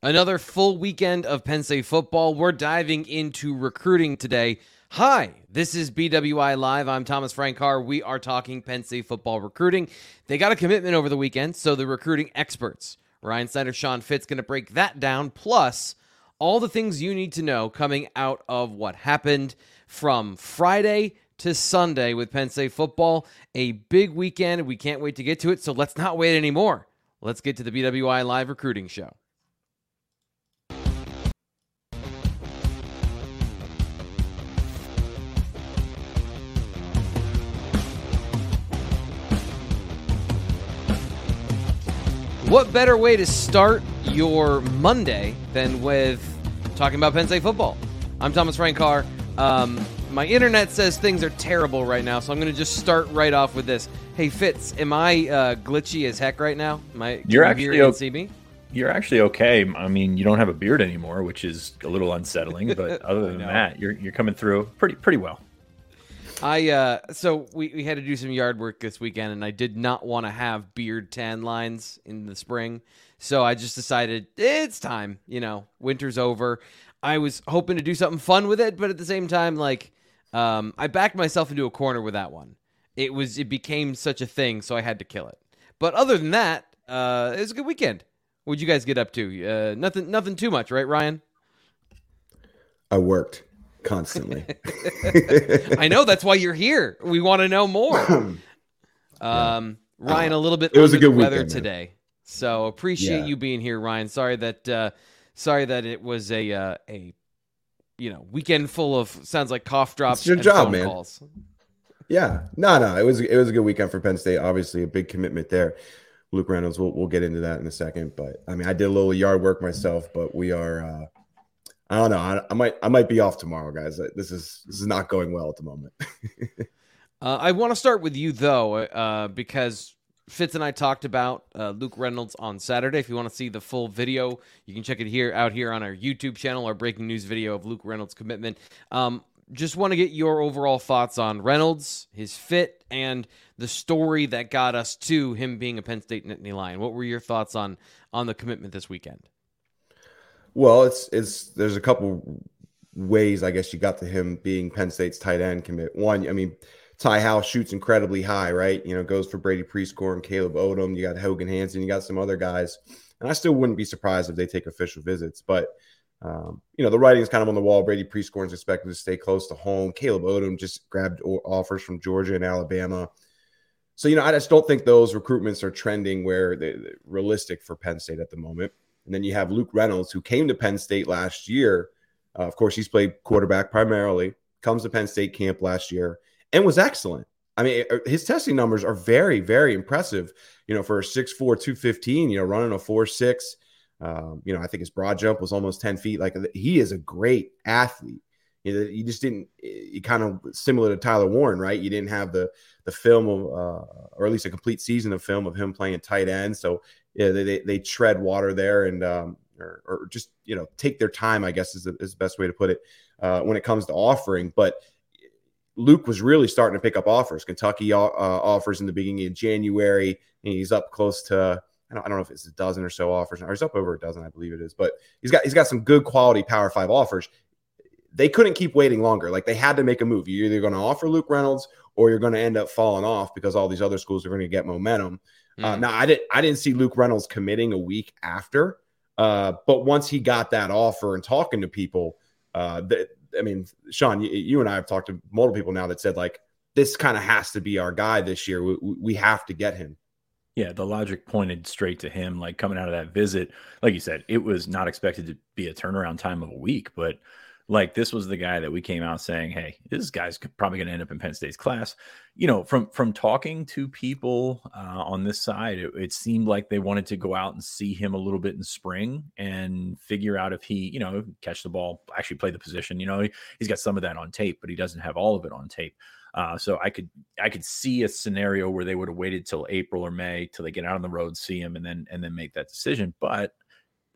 Another full weekend of Penn State football. We're diving into recruiting today. Hi, this is BWI Live. I'm Thomas Frank Carr. We are talking Penn State football recruiting. They got a commitment over the weekend, so the recruiting experts, Ryan Snyder, Sean Fitz, going to break that down, plus all the things you need to know coming out of what happened from Friday to Sunday with Penn State football. A big weekend. We can't wait to get to it, so let's not wait anymore. Let's get to the BWI Live recruiting show. What better way to start your Monday than with talking about Penn State football? I'm Thomas Frank Carr. Um, my internet says things are terrible right now, so I'm going to just start right off with this. Hey Fitz, am I uh, glitchy as heck right now? Am I, You're you actually o- see me? You're actually okay. I mean, you don't have a beard anymore, which is a little unsettling. But other than that, you're you're coming through pretty pretty well. I uh, so we, we had to do some yard work this weekend, and I did not want to have beard tan lines in the spring, so I just decided it's time. You know, winter's over. I was hoping to do something fun with it, but at the same time, like, um, I backed myself into a corner with that one. It was it became such a thing, so I had to kill it. But other than that, uh, it was a good weekend. What'd you guys get up to? Uh, nothing, nothing too much, right, Ryan? I worked constantly. I know that's why you're here. We want to know more. Um, Ryan, a little bit It was a good weather weekend, man. today, so appreciate Yeah. you being here, Ryan. Sorry that uh, sorry that it was a uh, a you know weekend full of sounds like cough drops. It's your and job, man. Calls. yeah, no, no, it was it was a good weekend for Penn State. Obviously, a big commitment there. Luke Reynolds, we'll, we'll get into that in a second. But I mean, I did a little yard work myself, but we are. Uh, I don't know. I, I might I might be off tomorrow, guys. This is this is not going well at the moment. Uh, I want to start with you though, uh, because Fitz and I talked about uh, Luke Reynolds on Saturday. If you want to see the full video, you can check it here out here on our YouTube channel. Our breaking news video of Luke Reynolds' commitment. Um, just want to get your overall thoughts on Reynolds, his fit, and the story that got us to him being a Penn State Nittany Lion. What were your thoughts on on the commitment this weekend? Well, it's it's there's a couple ways I guess you got to him being Penn State's tight end commit. One, I mean, Ty Howle shoots incredibly high, right? You know, goes for Brady Prieskorn and Caleb Odom. You got Hogan Hansen, you got some other guys, and I still wouldn't be surprised if they take official visits. But um, you know, the writing is kind of on the wall. Brady Prieskorn is expected to stay close to home. Caleb Odom just grabbed offers from Georgia and Alabama. So you know, I just don't think those recruitments are trending where they're realistic for Penn State at the moment. And then you have Luke Reynolds, who came to Penn State last year. Uh, of course, he's played quarterback primarily. Comes to Penn State camp last year and was excellent. I mean, uh, his testing numbers are very, very impressive. You know, for a 6'4", 215, you know, running a 4'6", um, you know, I think his broad jump was almost 10 feet. Like he is a great athlete. You, know, you just didn't, you kind of similar to Tyler Warren, right? You didn't have the the film of, uh, or at least a complete season of film of him playing tight end. So yeah, they, they, they tread water there and, um, or, or just, you know, take their time, I guess is the, is the best way to put it uh, when it comes to offering. But Luke was really starting to pick up offers. Kentucky uh, offers in the beginning of January, and he's up close to I don't, I don't know if it's a dozen or so offers, or he's up over a dozen, I believe it is. But he's got he's got some good quality Power Five offers. They couldn't keep waiting longer. Like they had to make a move. You're either going to offer Luke Reynolds or you're going to end up falling off because all these other schools are going to get momentum. Uh, Mm. now I didn't I didn't see Luke Reynolds committing a week after, uh, but once he got that offer and talking to people, uh, that I mean, Sean, you, you and I have talked to multiple people now that said like this kind of has to be our guy this year. We we have to get him. Yeah, the logic pointed straight to him. Like coming out of that visit, like you said, it was not expected to be a turnaround time of a week, but Like this was the guy that we came out saying, "Hey, this guy's probably going to end up in Penn State's class." You know, from from talking to people uh, on this side, it, it, seemed like they wanted to go out and see him a little bit in spring and figure out if he, you know, catch the ball, actually play the position. You know, he, he's got some of that on tape, but he doesn't have all of it on tape. Uh, so I could I could see a scenario where they would have waited till April or May till they get out on the road, see him, and then and then make that decision. But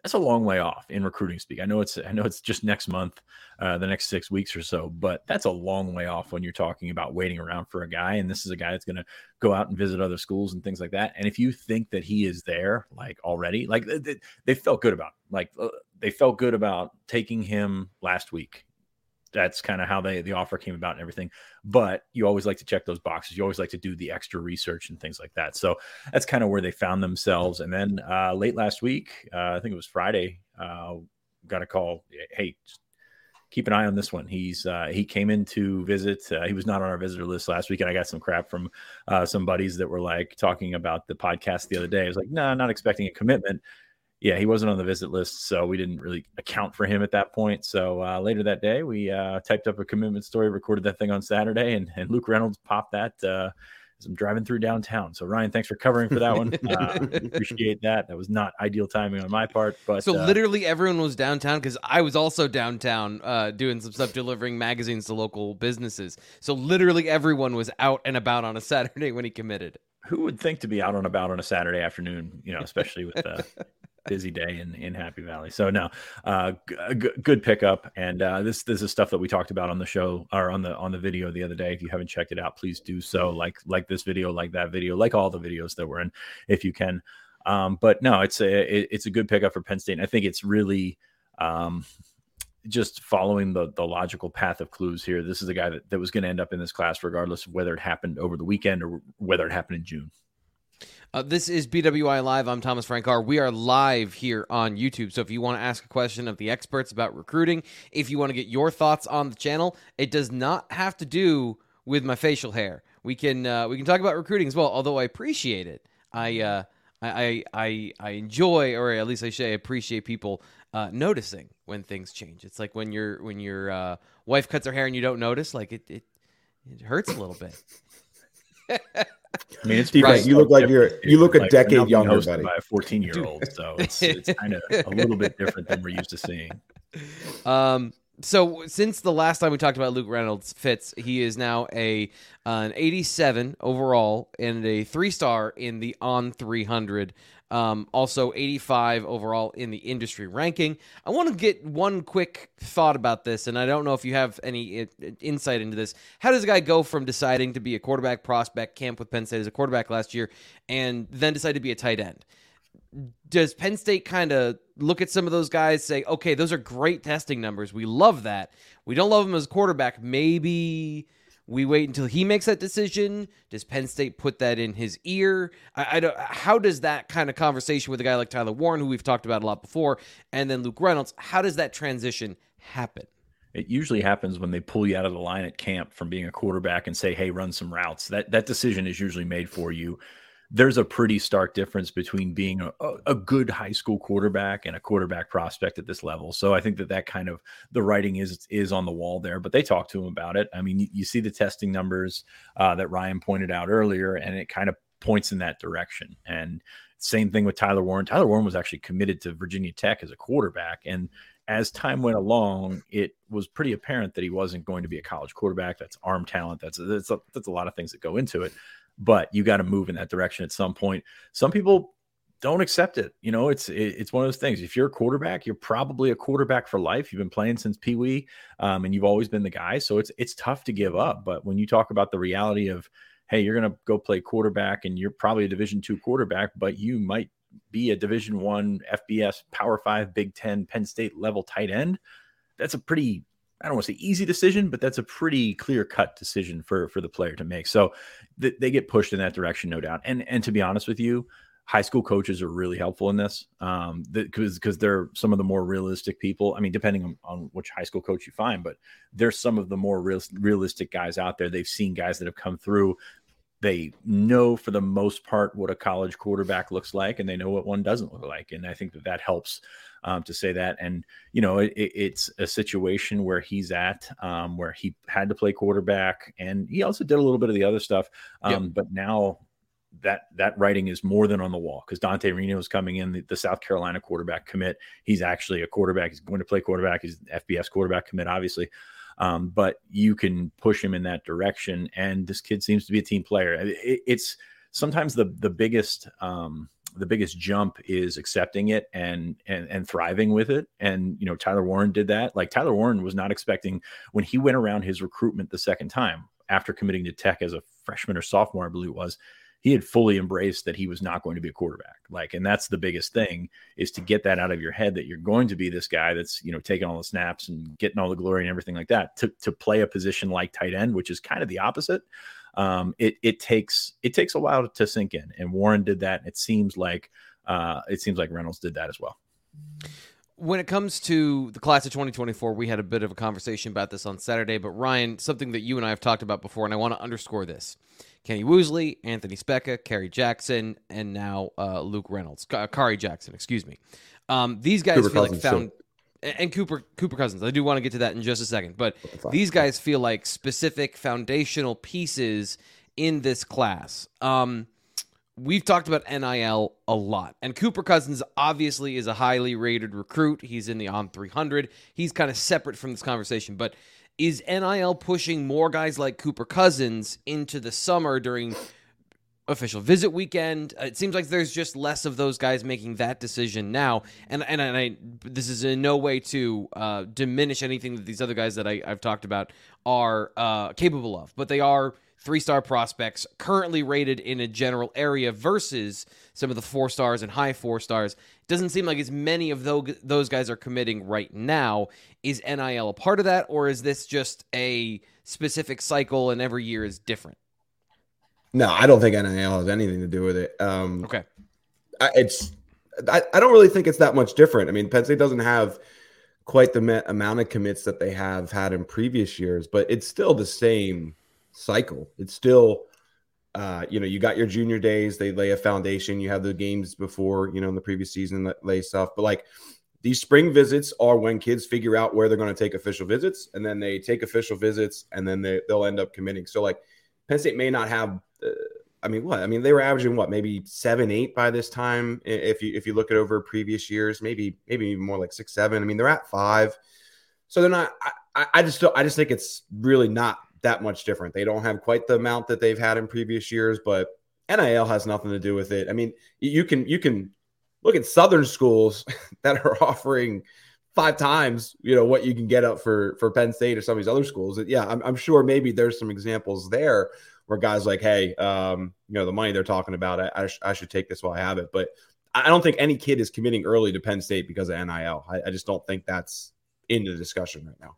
that's a long way off in recruiting speak. I know it's I know it's just next month, uh, the next six weeks or so, but that's a long way off when you're talking about waiting around for a guy. And this is a guy that's going to go out and visit other schools and things like that. And if you think that he is there, like already, like they, they felt good about, like uh, they felt good about taking him last week that's kind of how they the offer came about and everything. But you always like to check those boxes. You always like to do the extra research and things like that. So that's kind of where they found themselves. And then uh, late last week, uh, I think it was Friday, uh, got a call. Hey, keep an eye on this one. He's uh, he came in to visit. Uh, he was not on our visitor list last week, and I got some crap from uh, some buddies that were like talking about the podcast the other day. I was like, no, nah, not expecting a commitment yeah, he wasn't on the visit list, so we didn't really account for him at that point. So uh, later that day, we uh, typed up a commitment story, recorded that thing on Saturday, and, and Luke Reynolds popped that uh, as I'm driving through downtown. So Ryan, thanks for covering for that one. Uh, appreciate that. That was not ideal timing on my part, but so uh, literally everyone was downtown because I was also downtown uh, doing some stuff, delivering magazines to local businesses. So literally everyone was out and about on a Saturday when he committed who would think to be out and about on a Saturday afternoon, you know, especially with uh, busy day in, in Happy Valley. So no, uh, g- good pickup. And uh, this this is stuff that we talked about on the show or on the on the video the other day. If you haven't checked it out, please do so. Like like this video, like that video, like all the videos that we're in, if you can. Um, but no, it's a it, it's a good pickup for Penn State. And I think it's really um, just following the the logical path of clues here. This is a guy that, that was going to end up in this class regardless of whether it happened over the weekend or whether it happened in June. Uh, this is BWI Live. I'm Thomas Frank Carr. We are live here on YouTube. So if you want to ask a question of the experts about recruiting, if you want to get your thoughts on the channel, it does not have to do with my facial hair. We can uh, we can talk about recruiting as well. Although I appreciate it, I uh, I, I I enjoy, or at least I say, appreciate people uh, noticing when things change. It's like when your when your uh, wife cuts her hair and you don't notice, like it it, it hurts a little bit. I mean, it's right. You look like you're you look a decade younger, buddy. By a 14 year old, so it's, it's kind of a little bit different than we're used to seeing. Um. So since the last time we talked about Luke Reynolds Fitz, he is now a uh, an 87 overall and a three star in the on 300 um, also, 85 overall in the industry ranking. I want to get one quick thought about this, and I don't know if you have any insight into this. How does a guy go from deciding to be a quarterback prospect, camp with Penn State as a quarterback last year, and then decide to be a tight end? Does Penn State kind of look at some of those guys, say, okay, those are great testing numbers. We love that. We don't love them as quarterback. Maybe we wait until he makes that decision. Does Penn State put that in his ear? I, I don't. How does that kind of conversation with a guy like Tyler Warren, who we've talked about a lot before, and then Luke Reynolds, how does that transition happen? It usually happens when they pull you out of the line at camp from being a quarterback and say, "Hey, run some routes." That that decision is usually made for you there's a pretty stark difference between being a, a, good high school quarterback and a quarterback prospect at this level. So I think that that kind of the writing is is on the wall there. But they talk to him about it. I mean, you, you see the testing numbers uh, that Ryan pointed out earlier, and it kind of points in that direction. And same thing with Tyler Warren. Tyler Warren was actually committed to Virginia Tech as a quarterback, and as time went along, it was pretty apparent that he wasn't going to be a college quarterback. That's arm talent. That's that's a, that's a lot of things that go into it but you got to move in that direction at some point. Some people don't accept it. You know, it's it, it's one of those things. If you're a quarterback, you're probably a quarterback for life. You've been playing since Pee Wee, um, and you've always been the guy. So it's it's tough to give up. But when you talk about the reality of, hey, you're going to go play quarterback, and you're probably a Division two quarterback, but you might be a Division one FBS Power Five Big Ten Penn State level tight end. That's a pretty I don't want to say easy decision, but that's a pretty clear cut decision for for the player to make. So th- they get pushed in that direction, no doubt. And and to be honest with you, high school coaches are really helpful in this um because because they're some of the more realistic people i mean depending on, on which high school coach you find but they're some of the more real, realistic guys out there they've seen guys that have come through they know for the most part what a college quarterback looks like, and they know what one doesn't look like. And I think that that helps um, to say that. And you know, it, it's a situation where he's at, um, where he had to play quarterback, and he also did a little bit of the other stuff. Um, yep. But now that that writing is more than on the wall because Dante Reno is coming in, the, the, South Carolina quarterback commit. He's actually a quarterback. He's going to play quarterback. He's FBS quarterback commit, obviously. Um, but you can push him in that direction, and this kid seems to be a team player. It, it's sometimes the the biggest um, the biggest jump is accepting it and and and thriving with it. And you know, Tyler Warren did that. Like Tyler Warren was not expecting when he went around his recruitment the second time after committing to Tech as a freshman or sophomore, I believe it was he had fully embraced that he was not going to be a quarterback. Like, and that's the biggest thing is to get that out of your head that you're going to be this guy that's, you know, taking all the snaps and getting all the glory and everything like that. To, to play a position like tight end, which is kind of the opposite. Um, it, it takes, it takes a while to sink in. And Warren did that. And it seems like, uh, it seems like Reynolds did that as well when it comes to the class of 2024, we had a bit of a conversation about this on Saturday. But Ryan, something that you and I have talked about before, and I want to underscore this: Kenny Woseley, Anthony Speca, Kerry Jackson, and now uh, Luke Reynolds, uh, Kari Jackson, excuse me. Um, these guys Cooper feel Cousins like found. Too. And Cooper Cooper Cousins. I do want to get to that in just a second, but these guys feel like specific foundational pieces in this class. Um, we've talked about NIL a lot. And Cooper Cousins obviously is a highly rated recruit. He's in the on 300. He's kind of separate from this conversation, but is NIL pushing more guys like Cooper Cousins into the summer during official visit weekend? It seems like there's just less of those guys making that decision now. And and, and I, this is in no way to uh, diminish anything that these other guys that I, have talked about are uh, capable of, but they are three star prospects currently rated in a general area versus some of the four stars and high four stars. It doesn't seem like as many of those guys are committing right now. Is NIL a part of that, or is this just a specific cycle and every year is different? No, I don't think NIL has anything to do with it. Um, okay. I, it's, I, I don't really think it's that much different. I mean, Penn State doesn't have quite the amount of commits that they have had in previous years, but it's still the same cycle. It's still, uh, you know, you got your junior days, they lay a foundation. You have the games before, you know, in the previous season that lay stuff. But like these spring visits are when kids figure out where they're going to take official visits, and then they take official visits, and then they, they'll end up committing. So like Penn State may not have. I mean, what? I mean, they were averaging what, maybe seven, eight by this time. If you if you look at over previous years, maybe maybe even more like six, seven. I mean, they're at five, so they're not. I, I just. I just think it's really not that much different. They don't have quite the amount that they've had in previous years, but NIL has nothing to do with it. I mean, you can you can look at Southern schools that are offering five times you know what you can get up for for Penn State or some of these other schools. Yeah, I'm, I'm sure maybe there's some examples there where guys like, hey, um, you know, the money they're talking about, I, I, sh- I, should take this while I have it. But I don't think any kid is committing early to Penn State because of NIL. I, I just don't think that's in the discussion right now.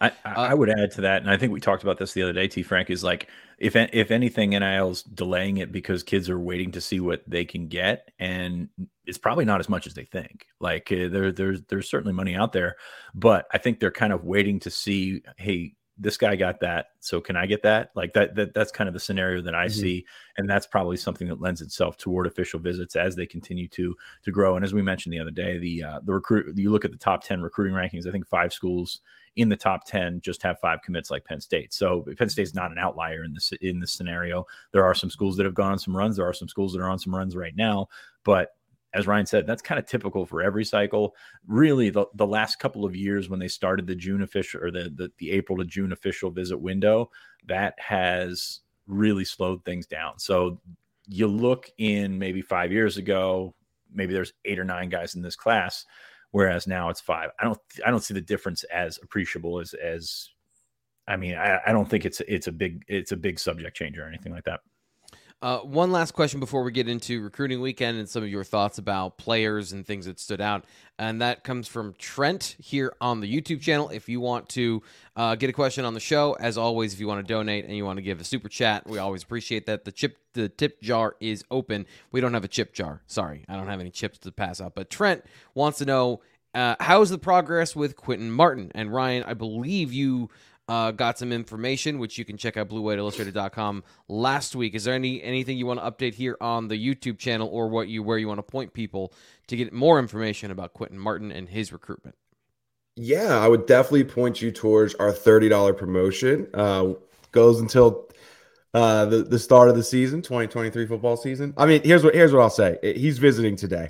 I, I would add to that, and I think we talked about this the other day. T. Frank is like, if if anything, NIL's delaying it because kids are waiting to see what they can get, and it's probably not as much as they think. Like uh, there, there's there's certainly money out there, but I think they're kind of waiting to see, hey, this guy got that, so can I get that? Like that, that that's kind of the scenario that I mm-hmm. see, and that's probably something that lends itself toward official visits as they continue to to grow. And as we mentioned the other day, the uh, the recruit, you look at the top ten recruiting rankings. I think five schools in the top 10 just have five commits like Penn State. So Penn State's not an outlier in this in this scenario. There are some schools that have gone on some runs. There are some schools that are on some runs right now, but as Ryan said, that's kind of typical for every cycle. Really, the, the last couple of years when they started the June official or the, the, the April to June official visit window, that has really slowed things down. So you look in maybe five years ago, maybe there's eight or nine guys in this class whereas now it's five. I don't I don't see the difference as appreciable as as I mean I, I don't think it's it's a big it's a big subject change or anything like that. Uh, one last question before we get into recruiting weekend and some of your thoughts about players and things that stood out. And that comes from Trent here on the YouTube channel. If you want to uh, get a question on the show, as always, if you want to donate and you want to give a super chat, we always appreciate that. The chip, the tip jar is open. We don't have a chip jar. Sorry, I don't have any chips to pass out. But Trent wants to know uh, how's the progress with Quinton Martin and Ryan. I believe you uh, got some information, which you can check out bluewhiteillustrated.com last week. Is there any anything you want to update here on the YouTube channel or what you where you want to point people to get more information about Quinton Martin and his recruitment? Yeah, I would definitely point you towards our $30 promotion. Uh, goes until uh, the, the start of the season, 2023 football season. I mean, here's what here's what I'll say. He's visiting today.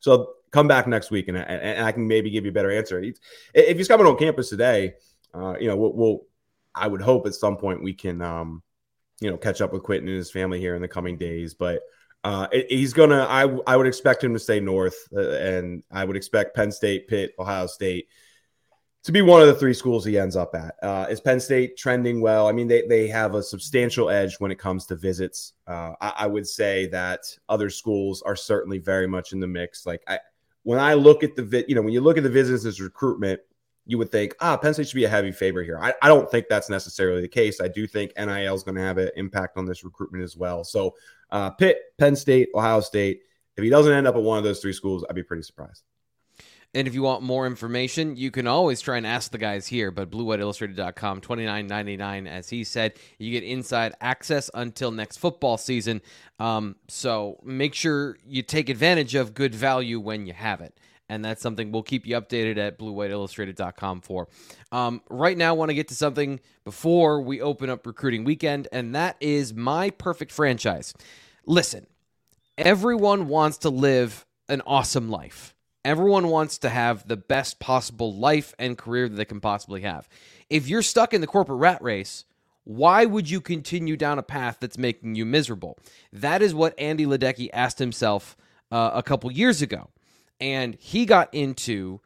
So come back next week and, and I can maybe give you a better answer. If he's coming on campus today, uh, you know, we'll, we'll, I would hope at some point we can, um, you know, catch up with Quinton and his family here in the coming days. But uh, he's gonna. I I would expect him to stay north, uh, and I would expect Penn State, Pitt, Ohio State to be one of the three schools he ends up at. Uh, is Penn State trending well? I mean, they, they have a substantial edge when it comes to visits. Uh, I, I, would say that other schools are certainly very much in the mix. Like I, when I look at the vi- you know, when you look at the visits as recruitment, you would think, ah, Penn State should be a heavy favorite here. I, I don't think that's necessarily the case. I do think NIL is going to have an impact on this recruitment as well. So, uh, Pitt, Penn State, Ohio State. If he doesn't end up at one of those three schools, I'd be pretty surprised. And if you want more information, you can always try and ask the guys here, but bluewhiteillustrated.com, twenty nine ninety nine, as he said. You get inside access until next football season. Um, so make sure you take advantage of good value when you have it. And that's something we'll keep you updated at bluewhiteillustrated.com for. Um, right now, I want to get to something before we open up recruiting weekend, and that is my perfect franchise. Listen, everyone wants to live an awesome life. Everyone wants to have the best possible life and career that they can possibly have. If you're stuck in the corporate rat race, why would you continue down a path that's making you miserable? That is what Andy Ledecky asked himself uh, a couple years ago. And he got into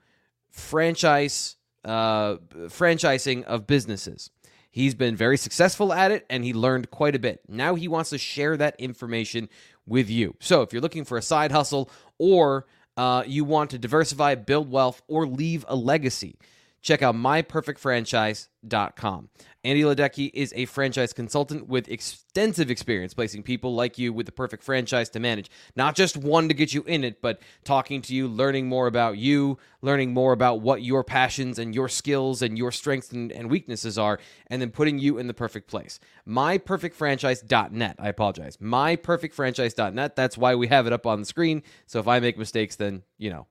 franchise uh, franchising of businesses. He's been very successful at it and he learned quite a bit. Now he wants to share that information with you. So if you're looking for a side hustle or uh, you want to diversify, build wealth, or leave a legacy, check out myperfectfranchise.com. Andy Ledecky is a franchise consultant with extensive experience placing people like you with the perfect franchise to manage. Not just one to get you in it, but talking to you, learning more about you, learning more about what your passions and your skills and your strengths and, and weaknesses are, and then putting you in the perfect place. MyPerfectFranchise.net. I apologize. MyPerfectFranchise.net. That's why we have it up on the screen. So if I make mistakes, then, you know,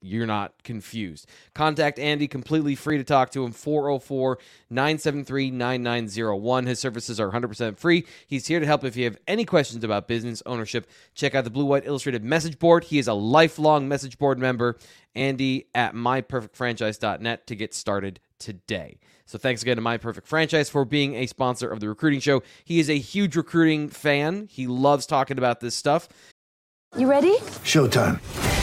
you're not confused. Contact Andy completely free to talk to him 404 973 9901. His services are 100% free. He's here to help if you have any questions about business ownership. Check out the Blue White Illustrated message board. He is a lifelong message board member. Andy at myperfectfranchise.net to get started today. So thanks again to My Perfect Franchise for being a sponsor of the recruiting show. He is a huge recruiting fan. He loves talking about this stuff. You ready? Showtime.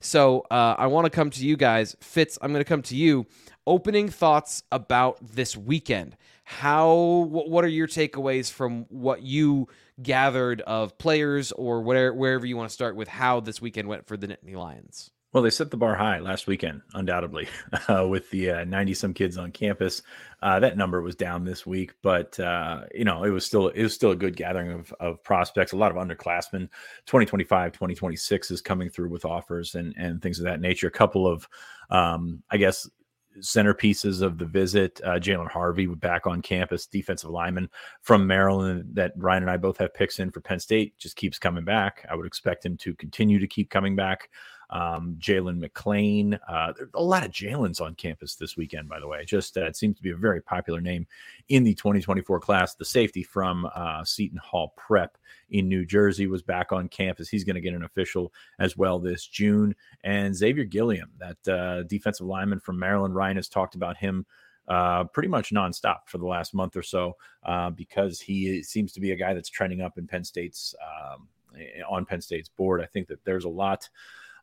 So uh, I want to come to you guys. Fitz, I'm going to come to you. Opening thoughts about this weekend. How, what are your takeaways from what you gathered of players or whatever, wherever you want to start with how this weekend went for the Nittany Lions? Well, they set the bar high last weekend, undoubtedly, uh, with the 90 uh, some kids on campus. Uh, that number was down this week, but uh, you know it was still it was still a good gathering of, of prospects. A lot of underclassmen. 2025, 2026 is coming through with offers and and things of that nature. A couple of, um, I guess, centerpieces of the visit. Uh, Jalen Harvey back on campus, defensive lineman from Maryland that Ryan and I both have picks in for Penn State. Just keeps coming back. I would expect him to continue to keep coming back. Um, Jalen McLean. Uh, a lot of Jalen's on campus this weekend, by the way. Just uh, it seems to be a very popular name in the 2024 class. The safety from uh, Seton Hall Prep in New Jersey was back on campus. He's going to get an official as well this June. And Xavier Gilliam, that uh, defensive lineman from Maryland, Ryan has talked about him uh, pretty much nonstop for the last month or so uh, because he seems to be a guy that's trending up in Penn State's um, on Penn State's board. I think that there's a lot.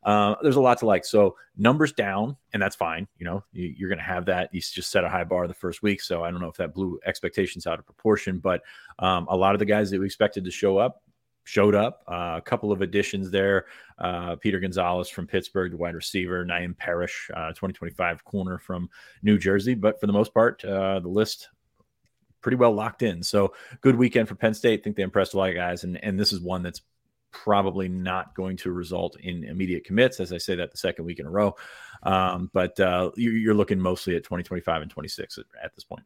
Uh, there's a lot to like. So numbers down, and that's fine. You know, you, are going to have that. You just set a high bar the first week, so I don't know if that blew expectations out of proportion. But um, a lot of the guys that we expected to show up showed up. Uh, a couple of additions there. Uh, Peter Gonzalez from Pittsburgh, the wide receiver. Naim Parrish, uh, 2025 corner from New Jersey. But for the most part, uh, the list pretty well locked in. So good weekend for Penn State. I think they impressed a lot of guys. And, and this is one that's probably not going to result in immediate commits, as I say that the second week in a row. Um, but uh, you're looking mostly at 2025 and 26 at, at this point.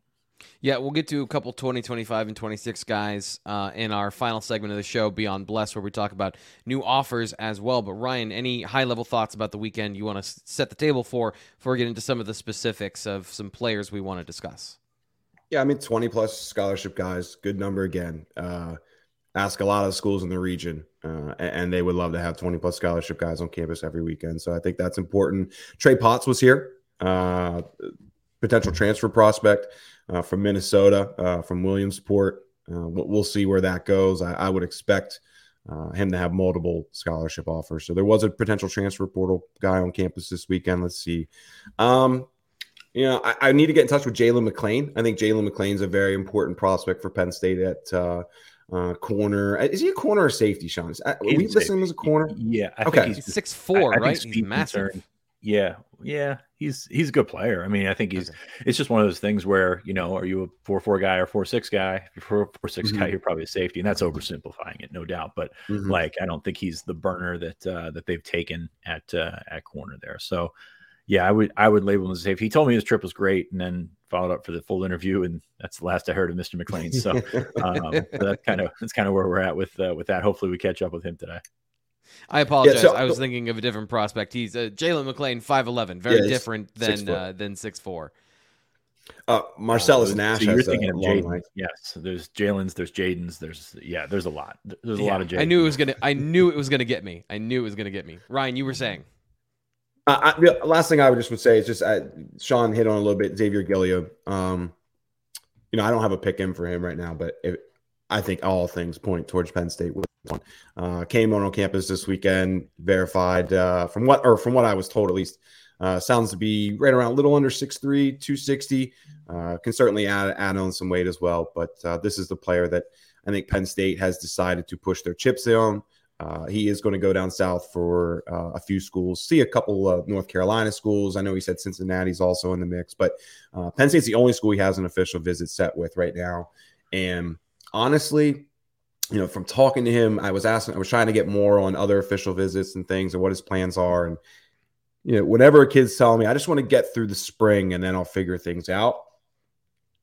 Yeah, we'll get to a couple 20, 25, and 26 guys uh, in our final segment of the show, Beyond Bless, where we talk about new offers as well. But, Ryan, any high level thoughts about the weekend you want to set the table for before we get into some of the specifics of some players we want to discuss? Yeah, I mean, 20 plus scholarship guys, good number again. Uh, ask a lot of schools in the region, uh, and they would love to have 20 plus scholarship guys on campus every weekend. So I think that's important. Trey Potts was here, uh, potential transfer prospect uh, from Minnesota, uh, from Williamsport. Uh, we'll see where that goes. I, I would expect uh, him to have multiple scholarship offers. So there was a potential transfer portal guy on campus this weekend. Let's see. Um, you know, I, I, need to get in touch with Jalen McLean. I think Jalen McLean's a very important prospect for Penn State at uh, uh, corner. Is he a corner or safety, Sean? Are we listing him as a corner? Yeah. I okay. he's six four, right? He's massive. Concern. Yeah, yeah, he's he's a good player. I mean, I think he's. Okay. It's just one of those things where you know, are you a four four guy or four six guy? If you're four four six mm-hmm. guy, you're probably a safety, and that's oversimplifying it, no doubt. But mm-hmm. like, I don't think he's the burner that uh, that they've taken at uh, at corner there. So, yeah, I would I would label him as a safety. He told me his trip was great, and then followed up for the full interview, and that's the last I heard of Mr. McLean. So, um, that's kind of that's kind of where we're at with uh, with that. Hopefully, we catch up with him today. I apologize. Yeah, so, I was thinking of a different prospect. He's uh, Jalen McLean, five eleven, very yeah, different than uh, than six four. Uh, Marcellus uh, Nash. So you're thinking of Jaden. Yes, there's Jalen's, there's Jaden's, there's yeah, there's a lot. There's a yeah, lot of Jaden. I knew it was gonna. I knew it was gonna get me. I knew it was gonna get me. Ryan, you were saying. Uh, I, last thing I would just would say is just Sean hit on a little bit Xavier Gilliam. Um, you know, I don't have a pick in for him right now, but if, I think all things point towards Penn State with one. Uh, came on, on campus this weekend, verified uh, from what or from what I was told at least. Uh, sounds to be right around a little under 6'3, 260. Uh, can certainly add, add on some weight as well. But uh, this is the player that I think Penn State has decided to push their chips on. Uh, he is going to go down south for uh, a few schools, see a couple of North Carolina schools. I know he said Cincinnati's also in the mix, but uh, Penn State's the only school he has an official visit set with right now. And honestly, you know, from talking to him, I was asking, I was trying to get more on other official visits and things and what his plans are. And, you know, whenever a kid's telling me, I just want to get through the spring and then I'll figure things out,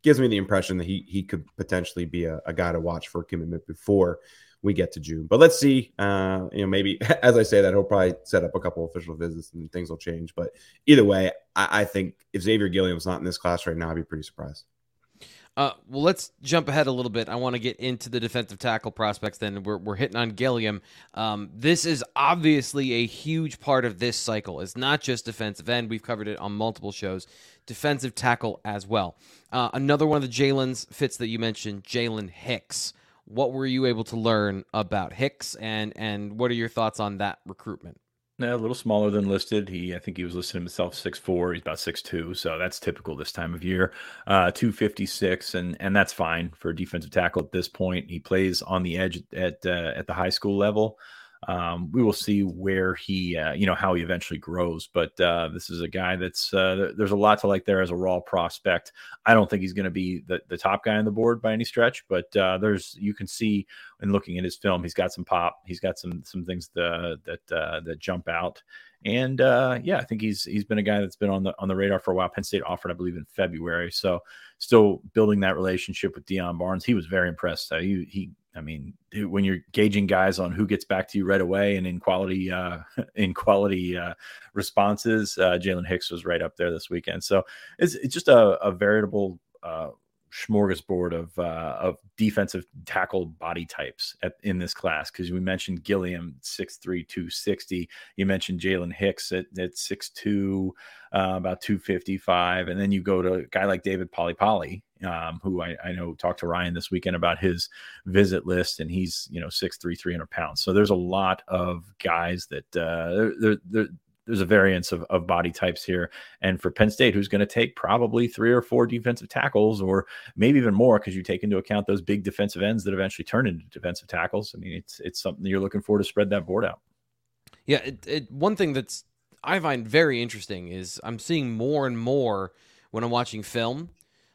gives me the impression that he he could potentially be a, a guy to watch for a commitment before we get to June. But let's see. Uh, you know, maybe as I say that, he'll probably set up a couple official visits and things will change. But either way, I, I think if Xavier Gilliam's not in this class right now, I'd be pretty surprised. Uh, well, let's jump ahead a little bit. I want to get into the defensive tackle prospects. Then we're, we're hitting on Gilliam. Um, this is obviously a huge part of this cycle. It's not just defensive end. We've covered it on multiple shows. Defensive tackle as well. Uh, another one of the Jalen's fits that you mentioned, Jalen Hicks. What were you able to learn about Hicks, and and what are your thoughts on that recruitment? a little smaller than listed. He, I think he was listed himself six four. He's about six two, so that's typical this time of year. Uh, two fifty six, and and that's fine for a defensive tackle at this point. He plays on the edge at uh, at the high school level. Um, we will see where he, uh, you know, how he eventually grows. But uh, this is a guy that's uh, there's a lot to like there as a raw prospect. I don't think he's going to be the, the top guy on the board by any stretch, but uh, there's you can see in looking at his film, he's got some pop. He's got some some things that that uh, that jump out. And uh, yeah, I think he's he's been a guy that's been on the on the radar for a while. Penn State offered, I believe, in February. So still building that relationship with Deion Barnes. He was very impressed. he he I mean, when you're gauging guys on who gets back to you right away and in quality uh, in quality uh, responses, uh, Jalen Hicks was right up there this weekend. So it's, it's just a, a veritable uh, smorgasbord of uh, of defensive tackle body types at, in this class because we mentioned Gilliam 6'3", 260. You mentioned Jalen Hicks at, at 6'2", uh, about 255. And then you go to a guy like David Poly um, who I, I, know talked to Ryan this weekend about his visit list, and he's, you know, 6'3", 300 pounds. So there's a lot of guys that uh, they're, they're, there's a variance of, of body types here. And for Penn State, who's going to take probably three or four defensive tackles, or maybe even more, because you take into account those big defensive ends that eventually turn into defensive tackles. I mean, it's it's something you're looking for to spread that board out. Yeah, it, it, one thing that's I find very interesting is I'm seeing more and more when I'm watching film.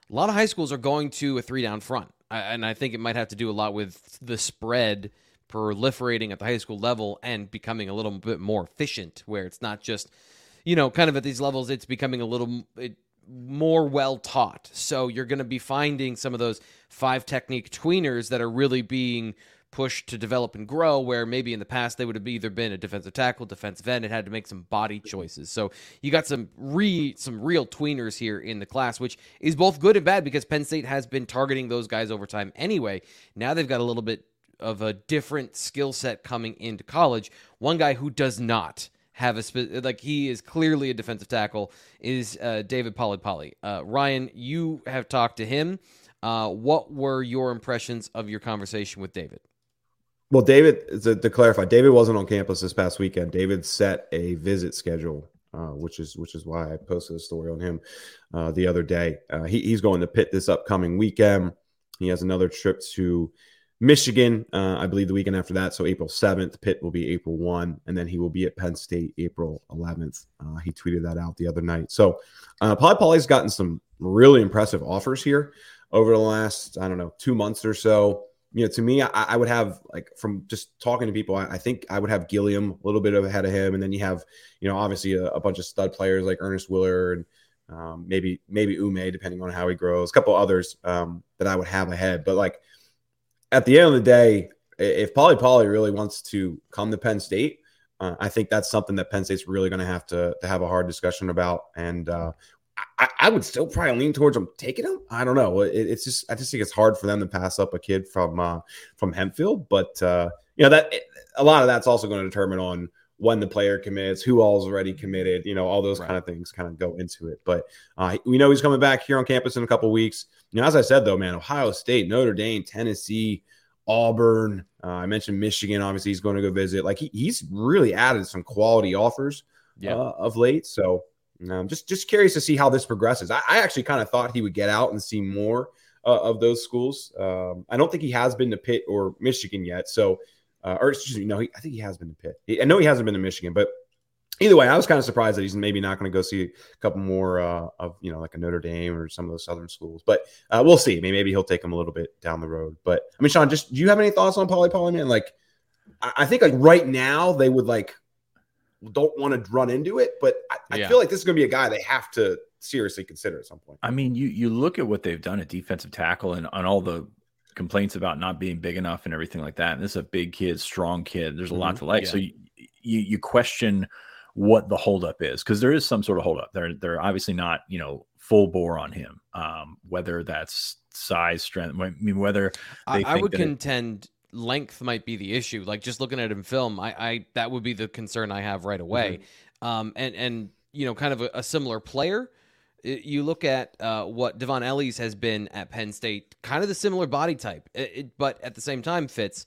A lot of high schools are going to a three down front, I, and I think it might have to do a lot with the spread proliferating at the high school level and becoming a little bit more efficient, where it's not just, you know, kind of at these levels, it's becoming a little it, more well taught. So you're going to be finding some of those five technique tweeners that are really being pushed to develop and grow where maybe in the past they would have either been a defensive tackle defensive end and had to make some body choices so you got some re some real tweeners here in the class which is both good and bad because penn state has been targeting those guys over time anyway now they've got a little bit of a different skill set coming into college. One guy who does not have a spe- like he is clearly a defensive tackle is uh, David Poly Uh, Ryan, you have talked to him. Uh, what were your impressions of your conversation with David? Well, David, to, to, clarify, David wasn't on campus this past weekend. David set a visit schedule, uh, which is which is why I posted a story on him uh, the other day. Uh, he, he's going to Pitt this upcoming weekend. He has another trip to Michigan, uh, I believe the weekend after that. So April 7th, Pitt will be April 1, and then he will be at Penn State April 11th. Uh, he tweeted that out the other night. So uh, Poly Poly's gotten some really impressive offers here over the last, I don't know, two months or so. You know, to me, I, I would have like from just talking to people, I, I, think I would have Gilliam a little bit ahead of him, and then you have, you know, obviously a, a bunch of stud players like Ernest Willer and um, maybe maybe Ume, depending on how he grows. A couple others um, that I would have ahead, but like at the end of the day, if Polly Polly really wants to come to Penn State, uh, I think that's something that Penn State's really going to have to have a hard discussion about. And uh, I, I, would still probably lean towards them taking him. I don't know. It, it's just I just think it's hard for them to pass up a kid from uh, from Hempfield. But uh, you know that a lot of that's also going to determine on when the player commits, who all's already committed. You know, all those right. kind of things kind of go into it. But uh, we know he's coming back here on campus in a couple weeks. You know, as I said though, man, Ohio State, Notre Dame, Tennessee, Auburn. Uh, I mentioned Michigan. Obviously, he's going to go visit. Like he, he's really added some quality offers yeah. uh, of late. So um, just just curious to see how this progresses. I, I actually kind of thought he would get out and see more uh, of those schools. Um, I don't think he has been to Pitt or Michigan yet. So, uh, or excuse me, no, he, I think he has been to Pitt. I know he hasn't been to Michigan, but either way, I was kind of surprised that he's maybe not going to go see a couple more uh, of you know like a Notre Dame or some of those Southern schools. But uh, we'll see. Maybe, maybe he'll take him a little bit down the road. But I mean, Sean, just do you have any thoughts on Poly Poly man? Like, I, I think like right now they would like don't want to run into it, but I, I yeah. feel like this is going to be a guy they have to seriously consider at some point. I mean, you you look at what they've done at defensive tackle and on all the complaints about not being big enough and everything like that. And this is a big kid, strong kid. There's a mm-hmm. lot to like. Yeah. So you, you you question what the holdup is because there is some sort of holdup. They're they're obviously not you know full bore on him. Um, whether that's size, strength. I mean, whether I, I, would contend it, length might be the issue. Like just looking at him film, I, I that would be the concern I have right away. Mm-hmm. Um, and and you know, kind of a, a similar player. You look at uh, what Dvon Ellies has been at Penn State, kind of the similar body type, it, it, but at the same time fits.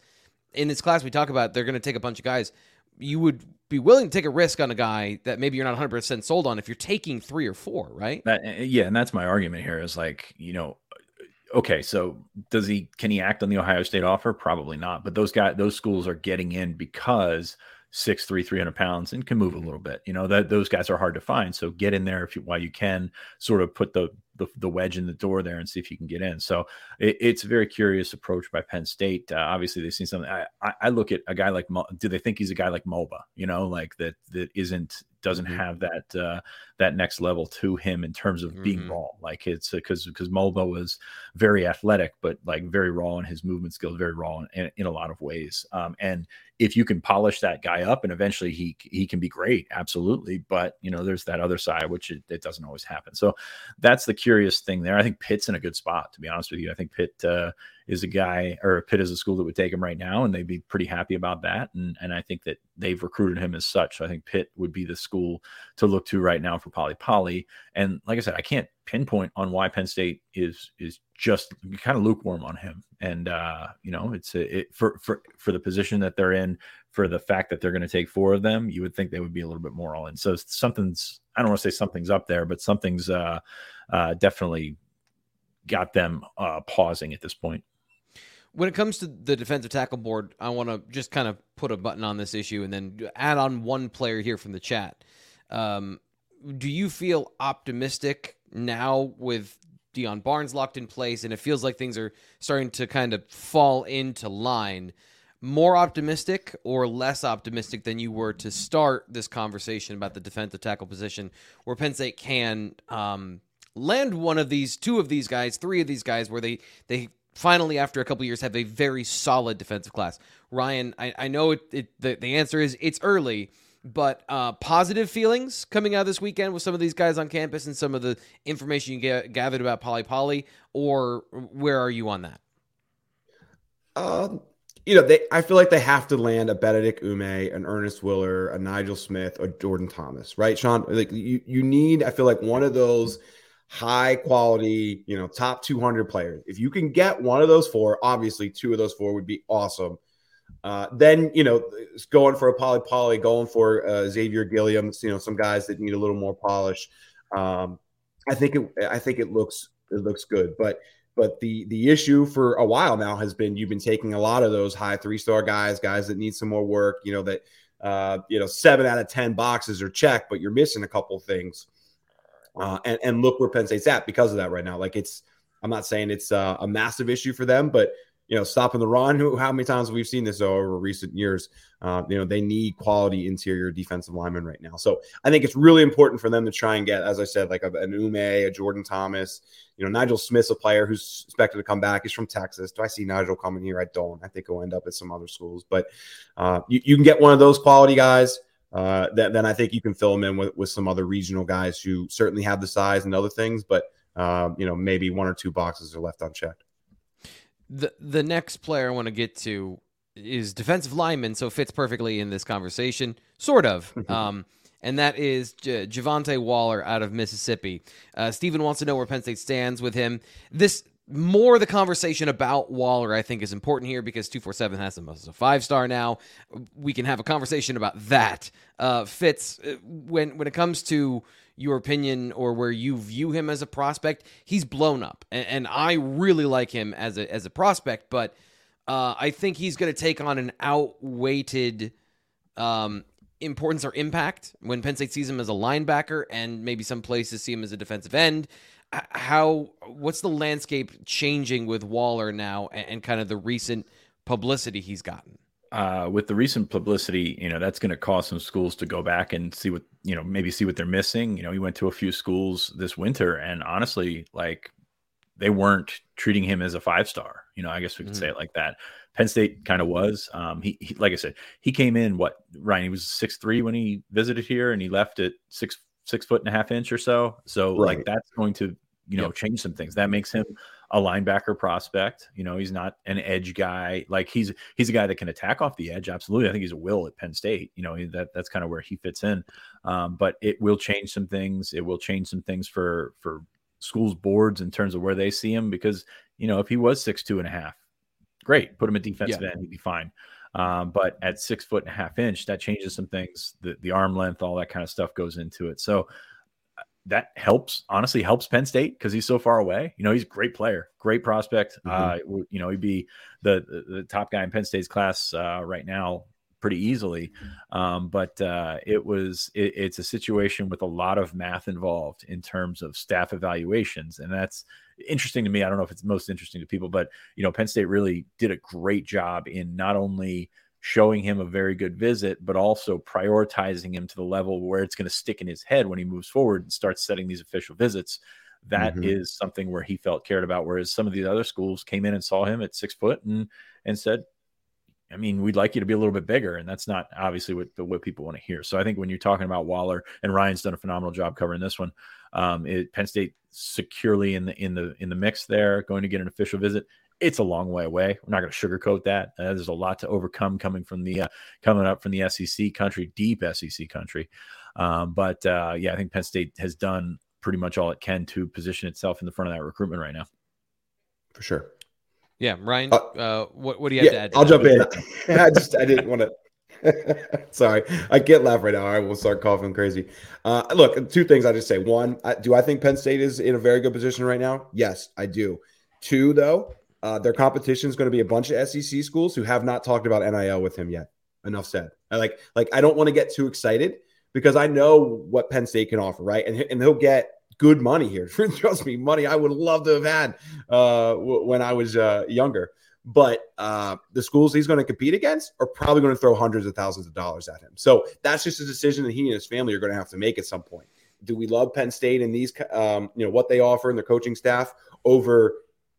In this class, we talk about they're going to take a bunch of guys you would be willing to take a risk on a guy that maybe you're not 100% sold on if you're taking three or four, right? That, eh, yeah, and that's my argument here is like, you know, okay, so does he can he act on the Ohio State offer? Probably not. But those guys, those schools are getting in because six three, three hundred pounds and can move a little bit. You know that those guys are hard to find. So get in there if you while you can, sort of put the the, the wedge in the door there and see if you can get in. So it, it's a very curious approach by Penn State. Uh, obviously, they've seen something. I, I, look at a guy like do they think he's a guy like Mulba? You know, like that that isn't doesn't Mhm. have that uh, that next level to him in terms of being Mhm. raw. Like it's because because Mulba was very athletic, but like very raw in his movement skills, very raw in, in a lot of ways. Um, and if you can polish that guy up, and eventually he he can be great, absolutely. But you know, there's that other side which it, it doesn't always happen. So that's the curious thing there. I think Pitt's in a good spot, to be honest with you. I think Pitt uh, is a guy, or Pitt is a school that would take him right now, and they'd be pretty happy about that. And and I think that they've recruited him as such. So I think Pitt would be the school to look to right now for Polly Polly. And like I said, I can't pinpoint on why Penn State is is just kind of lukewarm on him. And uh, you know, it's a, it for for for the position that they're in, for the fact that they're going to take four of them, you would think they would be a little bit more all in. So something's I don't want to say something's up there, but something's uh, uh, definitely got them uh, pausing at this point. When it comes to the defensive tackle board, I want to just kind of put a button on this issue and then add on one player here from the chat. Um, do you feel optimistic now with Deion Barnes locked in place and it feels like things are starting to kind of fall into line? More optimistic or less optimistic than you were to start this conversation about the defensive tackle position, where Penn State can um, land one of these, two of these guys, three of these guys, where they they finally, after a couple years, have a very solid defensive class. Ryan, I, I know it, it, the, the answer is it's early, but uh, positive feelings coming out this weekend with some of these guys on campus and some of the information you get, gathered about Polly Polly, or where are you on that? Um, you know, they I feel like they have to land a Benedict Ume, an Ernest Willer, a Nigel Smith, a Jordan Thomas, right, Sean? Like you, you need, I feel like one of those high quality, you know, top 200 players. If you can get one of those four, obviously two of those four would be awesome. Uh, then you know, going for a Polly Polly, going for uh, Xavier Gilliam, you know, some guys that need a little more polish. Um, I think it, I think it looks it looks good, but but the the issue for a while now has been you've been taking a lot of those high three star guys, guys that need some more work. You know that uh, you know seven out of ten boxes are checked, but you're missing a couple things. Uh, and and look where Penn State's at because of that right now. Like it's, I'm not saying it's uh, a massive issue for them, but you know, stopping the run. How many times we've seen this over recent years? Uh, you know, they need quality interior defensive linemen right now. So I think it's really important for them to try and get, as I said, like a, an Ume, a Jordan Thomas. You know, Nigel Smith's a player who's expected to come back. He's from Texas. Do I see Nigel coming here? I don't. I think he'll end up at some other schools. But uh, you, you can get one of those quality guys. Uh, then, then I think you can fill them in with, with some other regional guys who certainly have the size and other things, but um, you know maybe one or two boxes are left unchecked. The the next player I want to get to is defensive lineman, so fits perfectly in this conversation, sort of. um, and that is J- Javante Waller out of Mississippi. Uh, Steven wants to know where Penn State stands with him. This more the conversation about Waller, I think, is important here because 247 has him as a five star now. We can have a conversation about that. Uh, Fitz, uh, when when it comes to your opinion or where you view him as a prospect, he's blown up, and, and I really like him as a as a prospect, but uh, I think he's going to take on an outweighted um, importance or impact when Penn State sees him as a linebacker, and maybe some places see him as a defensive end. How what's the landscape changing with Waller now, and, and kind of the recent publicity he's gotten? Uh, with the recent publicity, you know, that's going to cause some schools to go back and see what, you know, maybe see what they're missing. You know, he went to a few schools this winter and honestly, like they weren't treating him as a five star. You know, I guess we could mm. say it like that. Penn State kind of was. Um, he, he, like I said, he came in what Ryan, he was six three when he visited here and he left at six, six foot and a half inch or so. So right. like that's going to, you know, yep. change some things. That makes him a linebacker prospect. You know, he's not an edge guy. Like he's he's a guy that can attack off the edge. Absolutely, I think he's a will at Penn State. You know, that that's kind of where he fits in. Um, but it will change some things. It will change some things for for schools boards in terms of where they see him because you know if he was six two and a half, great, put him at defensive yeah. end, he'd be fine. Um, but at six foot and a half inch, that changes some things. The the arm length, all that kind of stuff goes into it. So that helps honestly helps Penn State because he's so far away. You know, he's a great player, great prospect. Mm-hmm. Uh, you know, he'd be the, the, the top guy in Penn State's class uh, right now pretty easily. Um, but uh, it was it, it's a situation with a lot of math involved in terms of staff evaluations, and that's interesting to me. I don't know if it's most interesting to people, but you know, Penn State really did a great job in not only showing him a very good visit, but also prioritizing him to the level where it's going to stick in his head when he moves forward and starts setting these official visits. That Mhm. is something where he felt cared about. Whereas some of these other schools came in and saw him at six foot and and said, I mean, we'd like you to be a little bit bigger, and that's not obviously what what people want to hear. So I think when you're talking about Waller and Ryan's done a phenomenal job covering this one, um, it, Penn State securely in the in the in the mix there, going to get an official visit. It's a long way away. We're not going to sugarcoat that. Uh, there's a lot to overcome coming from the uh, coming up from the SEC country, deep SEC country. Um, but uh, yeah, I think Penn State has done pretty much all it can to position itself in the front of that recruitment right now. for sure. Yeah, Ryan, Uh, uh, what what do you have to add? To I'll that? jump in. I just I didn't want to. Sorry, I can't laugh right now. I will start coughing crazy. Uh, look, two things I just say. One, I, do I think Penn State is in a very good position right now? Yes, I do. Two, though, uh, their competition is going to be a bunch of SEC schools who have not talked about NIL with him yet. Enough said. I like like I don't want to get too excited because I know what Penn State can offer, right? And and he'll get good money here. Trust me, money I would love to have had uh, w- when I was uh, younger. But uh, the schools he's going to compete against are probably going to throw hundreds of thousands of dollars at him. So that's just a decision that he and his family are going to have to make at some point. Do we love Penn State and these, um, you know, what they offer and their coaching staff over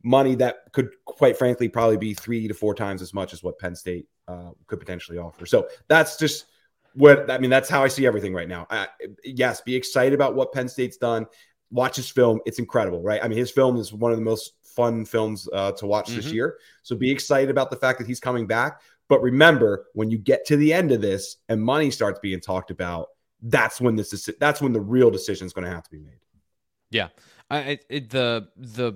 money that could, quite frankly, probably be three to four times as much as what Penn State uh, could potentially offer? So that's just what I mean. That's how I see everything right now. Uh, yes, be excited about what Penn State's done. Watch his film; it's incredible, right? I mean, his film is one of the most fun films uh, to watch this Mhm. year. So be excited about the fact that he's coming back. But remember, when you get to the end of this and money starts being talked about, that's when this is that's when the real decision is going to have to be made. Yeah, I, it, the the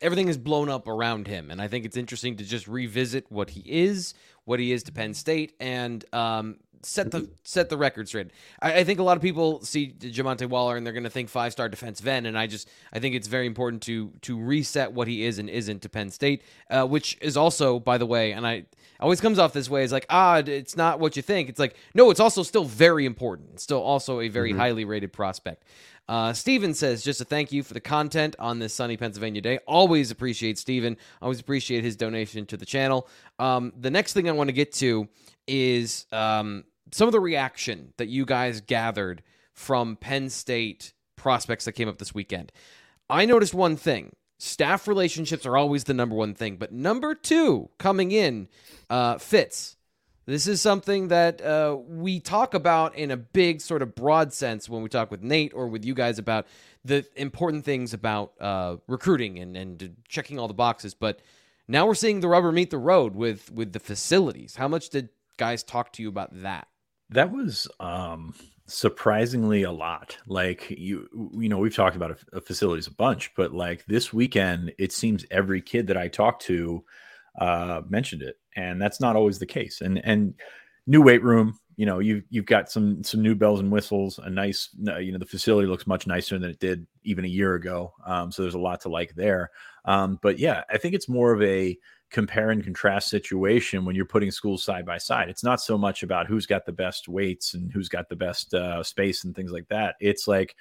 everything is blown up around him, and I think it's interesting to just revisit what he is, what he is to Penn State, and um, set the set the record straight. I, I think a lot of people see Jamonte Waller and they're going to think five star defense end, and I just I think it's very important to to reset what he is and isn't to Penn State, uh, which is also, by the way, and I always comes off this way is like ah it's not what you think. It's like no, it's also still very important. It's still also a very highly rated prospect. Uh, Steven says, just a thank you for the content on this sunny Pennsylvania day. Always appreciate Steven. Always appreciate his donation to the channel. Um, the next thing I want to get to is um, some of the reaction that you guys gathered from Penn State prospects that came up this weekend. I noticed one thing. Staff relationships are always the number one thing, but number two coming in, uh, Fitz. This is something that uh, we talk about in a big, sort of broad sense when we talk with Nate or with you guys about the important things about uh, recruiting and, and checking all the boxes. But now we're seeing the rubber meet the road with with the facilities. How much did guys talk to you about that? That was um surprisingly a lot. Like you you know, we've talked about a, a facilities a bunch, but like this weekend it seems every kid that I talked to uh mentioned it and that's not always the case. And and new weight room, you know, you've you've got some some new bells and whistles, a nice you know, the facility looks much nicer than it did even a year ago. Um so there's a lot to like there. Um but yeah, I think it's more of a compare and contrast situation when you're putting schools side by side. It's not so much about who's got the best weights and who's got the best uh, space and things like that. It's like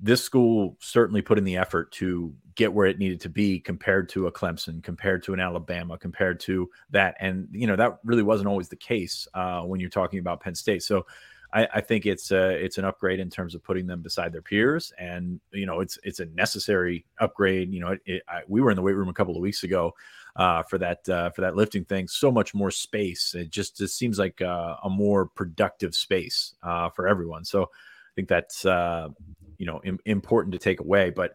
this school certainly put in the effort to get where it needed to be compared to a Clemson, compared to an Alabama, compared to that. And, you know, that really wasn't always the case uh, when you're talking about Penn State. So, I, I think it's a, it's an upgrade in terms of putting them beside their peers, and you know it's it's a necessary upgrade. You know, it, it, I, we were in the weight room a couple of weeks ago, uh, for that uh, for that lifting thing. So much more space. It just it seems like uh, a more productive space uh, for everyone. So I think that's uh, you know Im- important to take away. But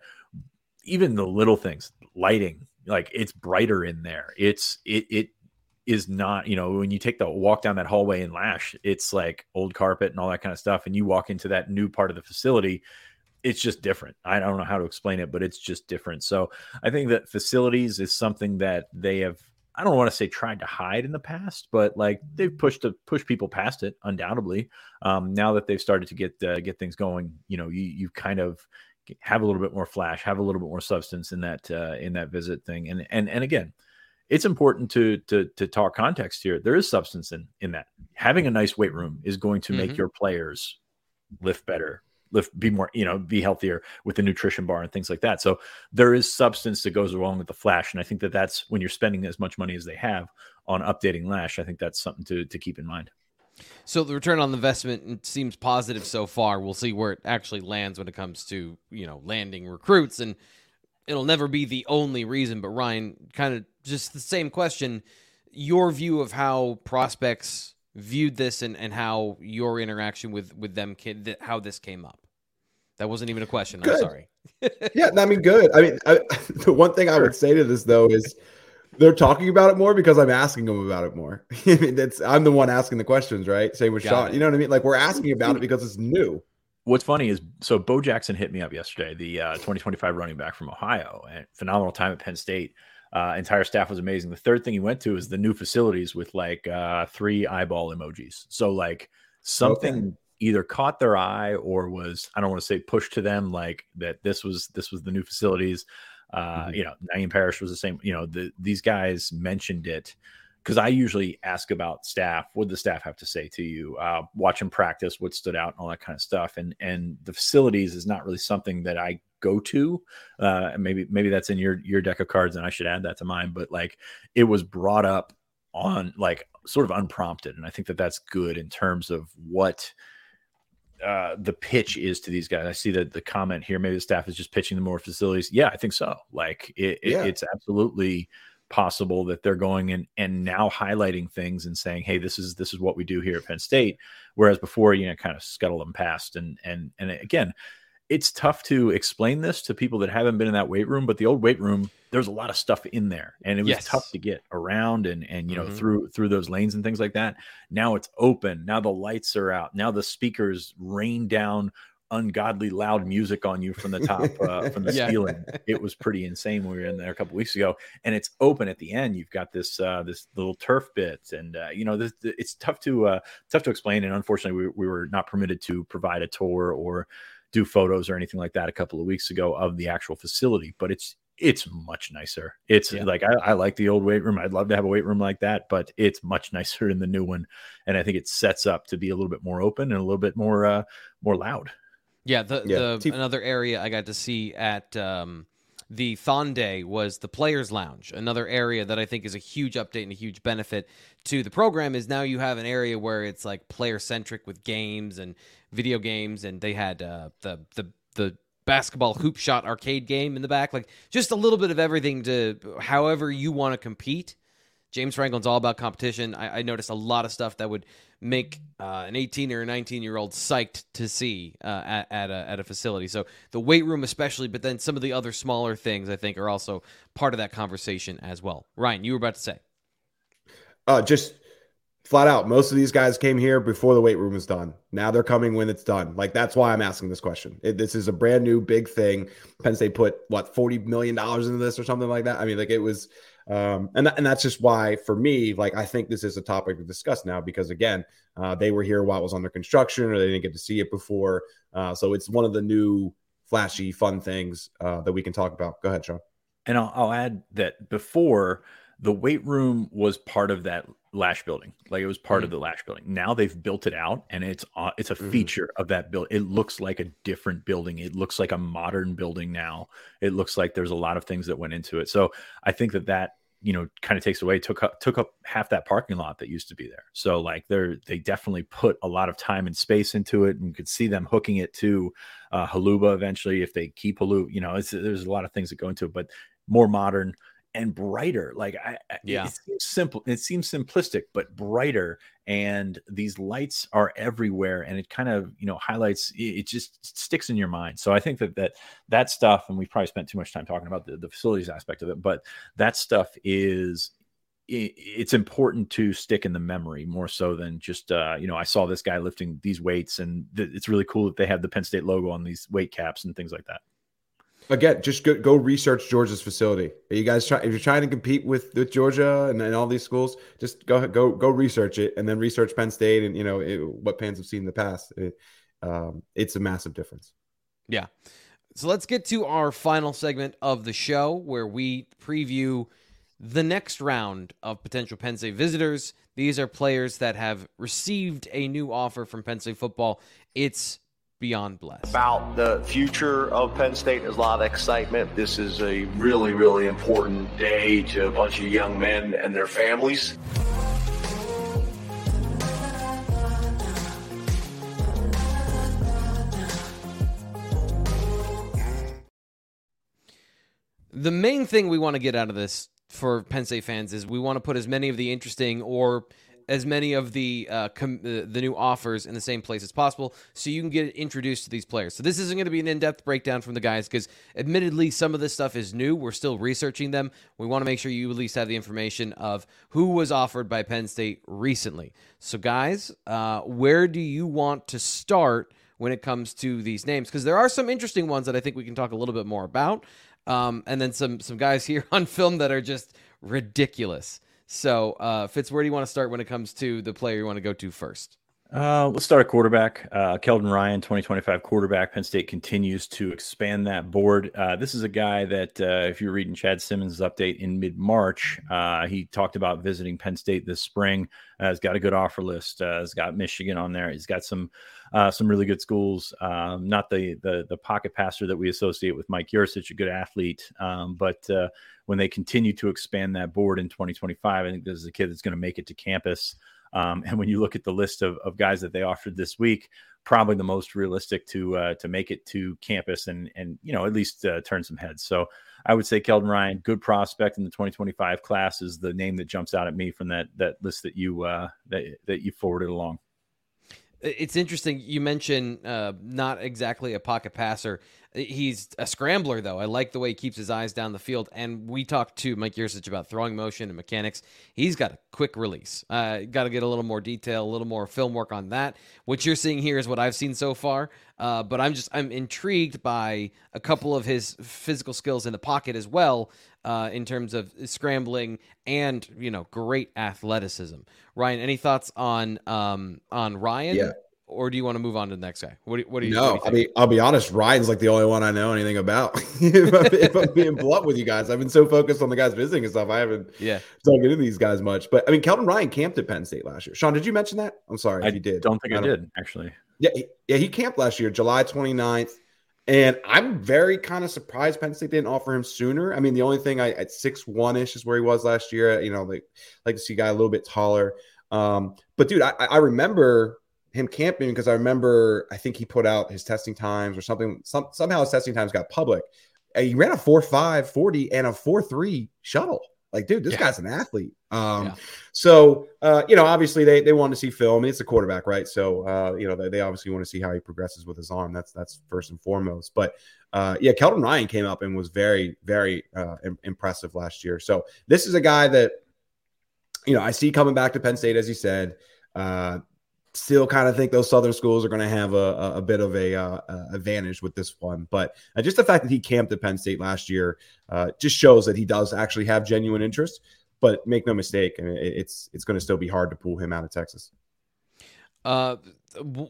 even the little things, lighting, like it's brighter in there. It's it it is not you know when you take the walk down that hallway in Lasch, it's like old carpet and all that kind of stuff, and you walk into that new part of the facility it's just different. I don't know how to explain it, but it's just different. So I think that facilities is something that they have. I don't want to say tried to hide in the past, but like they've pushed to push people past it, undoubtedly. Um, now that they've started to get uh, get things going, you know, you you kind of have a little bit more flash, have a little bit more substance in that uh, in that visit thing, and and and again, it's important to to to talk context here. There is substance in in that. Having a nice weight room is going to make Mhm. your players lift better, lift, be more, you know, be healthier with the nutrition bar and things like that. So there is substance that goes along with the flash, and I think that that's when you're spending as much money as they have on updating Lasch. I think that's something to to keep in mind. So the return on investment seems positive so far. We'll see where it actually lands when it comes to you know landing recruits, and it'll never be the only reason. But Ryan, kind of just the same question: your view of how prospects viewed this and, and how your interaction with with them kid how this came up. That wasn't even a question. Good. I'm sorry. yeah, I mean, good. I mean, I, the one thing I would say to this though is they're talking about it more because I'm asking them about it more. I mean, that's I'm the one asking the questions, right? Same with Got Sean. It. You know what I mean? Like we're asking about it because it's new. What's funny is so Bo Jackson hit me up yesterday, the uh, 2025 running back from Ohio, and phenomenal time at Penn State. Uh, entire staff was amazing. The third thing he went to is the new facilities with like uh, three eyeball emojis. So like something okay. either caught their eye or was I don't want to say pushed to them like that. This was this was the new facilities. Uh, mm-hmm. You know, Na'Keem Parrish was the same. You know, the, these guys mentioned it because I usually ask about staff. What the staff have to say to you? Uh, watch them practice, what stood out, and all that kind of stuff. And and the facilities is not really something that I go to. Uh, maybe maybe that's in your your deck of cards, and I should add that to mine. But like, it was brought up on like sort of unprompted, and I think that that's good in terms of what uh, the pitch is to these guys. I see that the comment here, maybe the staff is just pitching the more facilities. Yeah, I think so. Like it, yeah. it's absolutely possible that they're going and and now highlighting things and saying, hey, this is this is what we do here at Penn State. Whereas before, you know, kind of scuttle them past. And and and again, it's tough to explain this to people that haven't been in that weight room, but the old weight room, there's a lot of stuff in there, and it was yes. tough to get around and and you know mm-hmm. through through those lanes and things like that. Now it's open. Now the lights are out. Now the speakers rain down ungodly loud music on you from the top uh, from the yeah. ceiling. It was pretty insane when we were in there a couple weeks ago, and it's open at the end. You've got this uh, this little turf bit, and uh, you know this, it's tough to uh, tough to explain. And unfortunately, we, we were not permitted to provide a tour or do photos or anything like that a couple of weeks ago of the actual facility, but it's it's much nicer. It's yeah. like I, I, like the old weight room. I'd love to have a weight room like that, but it's much nicer in the new one, and I think it sets up to be a little bit more open and a little bit more uh, more loud. Yeah, the yeah. the another area I got to see at um, the Thon was the Players Lounge. Another area that I think is a huge update and a huge benefit to the program is now you have an area where it's like player centric with games and video games, and they had uh, the the the basketball hoop shot arcade game in the back, like just a little bit of everything to however you want to compete. James Franklin's all about competition. I, I noticed a lot of stuff that would make uh, an 18 or a 19 year old psyched to see uh, at, at, a, at a facility. So the weight room, especially, but then some of the other smaller things, I think, are also part of that conversation as well. Ryan, you were about to say. Uh, just flat out, most of these guys came here before the weight room was done. Now they're coming when it's done. Like that's why I'm asking this question. It, this is a brand new big thing. Penn State put what 40 million dollars into this or something like that. I mean, like it was um, and, and that's just why, for me, like I think this is a topic to discuss now because again, uh, they were here while it was under construction, or they didn't get to see it before. Uh, so it's one of the new flashy, fun things uh, that we can talk about. Go ahead, Sean. And I'll, I'll add that before the weight room was part of that Lasch building like it was part mm-hmm. of the Lasch building now they've built it out and it's uh, it's a mm-hmm. feature of that build it looks like a different building it looks like a modern building now it looks like there's a lot of things that went into it so i think that that you know kind of takes away took up took up half that parking lot that used to be there. So like they're they definitely put a lot of time and space into it and you could see them hooking it to uh Holuba eventually if they keep Holuba you know there's a lot of things that go into it but more modern and brighter. Like I, yeah, it seems simple. It seems simplistic, but brighter. And these lights are everywhere, and it kind of you know highlights. It, just sticks in your mind. So I think that that that stuff, and we've probably spent too much time talking about the, the facilities aspect of it, but that stuff is it's important to stick in the memory more so than just uh, you know I saw this guy lifting these weights and th- it's really cool that they have the Penn State logo on these weight caps and things like that again, just go, go research Georgia's facility. Are you guys try if you're trying to compete with, with Georgia and, and all these schools, just go go go research it and then research Penn State and you know it, what fans have seen in the past. It, um, it's a massive difference. Yeah. So let's get to our final segment of the show where we preview the next round of potential Penn State visitors. These are players that have received a new offer from Penn State football. It's beyond blessed. About the future of Penn State, there's a lot of excitement. This is a really, really important day to a bunch of young men and their families. The main thing we want to get out of this for Penn State fans is we want to put as many of the interesting or as many of the uh, com- the, the new offers in the same place as possible so you can get introduced to these players. So this isn't going to be an in-depth breakdown from the guys because admittedly some of this stuff is new. We're still researching them. We want to make sure you at least have the information of who was offered by Penn State recently. So guys, uh, where do you want to start when it comes to these names? Because there are some interesting ones that I think we can talk a little bit more about. Um, and then some some guys here on film that are just ridiculous. So, uh, Fitz, where do you want to start when it comes to the player you want to go to first? Uh, let's start a quarterback. Uh, Keldon Ryan, 2025 quarterback. Penn State continues to expand that board. Uh, this is a guy that, uh, if you're reading Chad Simmons' update in mid March, uh, he talked about visiting Penn State this spring. Uh, he's got a good offer list. Uh, he's got Michigan on there. He's got some uh, some really good schools. Um, not the, the the pocket passer that we associate with Mike Yurcich, a good athlete, um, but uh, when they continue to expand that board in 2025, I think this is a kid that's going to make it to campus. Um, and when you look at the list of, of guys that they offered this week, probably the most realistic to uh, to make it to campus and and you know at least uh, turn some heads. So I would say Keldon Ryan, good prospect in the 2025 class, is the name that jumps out at me from that that list that you uh, that that you forwarded along. It's interesting. You mentioned uh, not exactly a pocket passer. He's a scrambler, though. I like the way he keeps his eyes down the field. And we talked to Mike Yurcich about throwing motion and mechanics. He's got a quick release. Uh, got to get a little more detail, a little more film work on that. What you're seeing here is what I've seen so far. Uh, but I'm just I'm intrigued by a couple of his physical skills in the pocket as well, uh, in terms of scrambling and you know great athleticism. Ryan, any thoughts on um, on Ryan? Yeah or do you want to move on to the next guy? What do, what do you? No, do you I mean, I'll be honest. Ryan's like the only one I know anything about. if, I'm, if, I'm, being blunt with you guys, I've been so focused on the guys visiting and stuff, I haven't yeah dug into these guys much. But I mean, Keldon Ryan camped at Penn State last year. Sean, did you mention that? I'm sorry I if you did. Don't think I, I don't, did actually. Yeah, he, yeah, he camped last year, July 29th. And I'm very kind of surprised Penn State didn't offer him sooner. I mean, the only thing I at six one ish is where he was last year. You know, like like to see a guy a little bit taller. Um, but dude, I, I remember him camping because I remember I think he put out his testing times or something. Some, somehow his testing times got public. And he ran a 4 5 40 and a 4 3 shuttle. Like, dude, this yeah. guy's an athlete. Um, yeah. so uh, you know, obviously they they want to see film. I mean, it's a quarterback, right? So uh, you know, they, they obviously want to see how he progresses with his arm. That's that's first and foremost. But uh, yeah, Keldon Ryan came up and was very, very uh, Im- impressive last year. So this is a guy that you know I see coming back to Penn State, as you said. Uh, still kind of think those southern schools are going to have a, a, bit of a uh, advantage with this one but uh, just the fact that he camped at penn state last year uh, just shows that he does actually have genuine interest but make no mistake I mean, it's it's going to still be hard to pull him out of texas. Uh,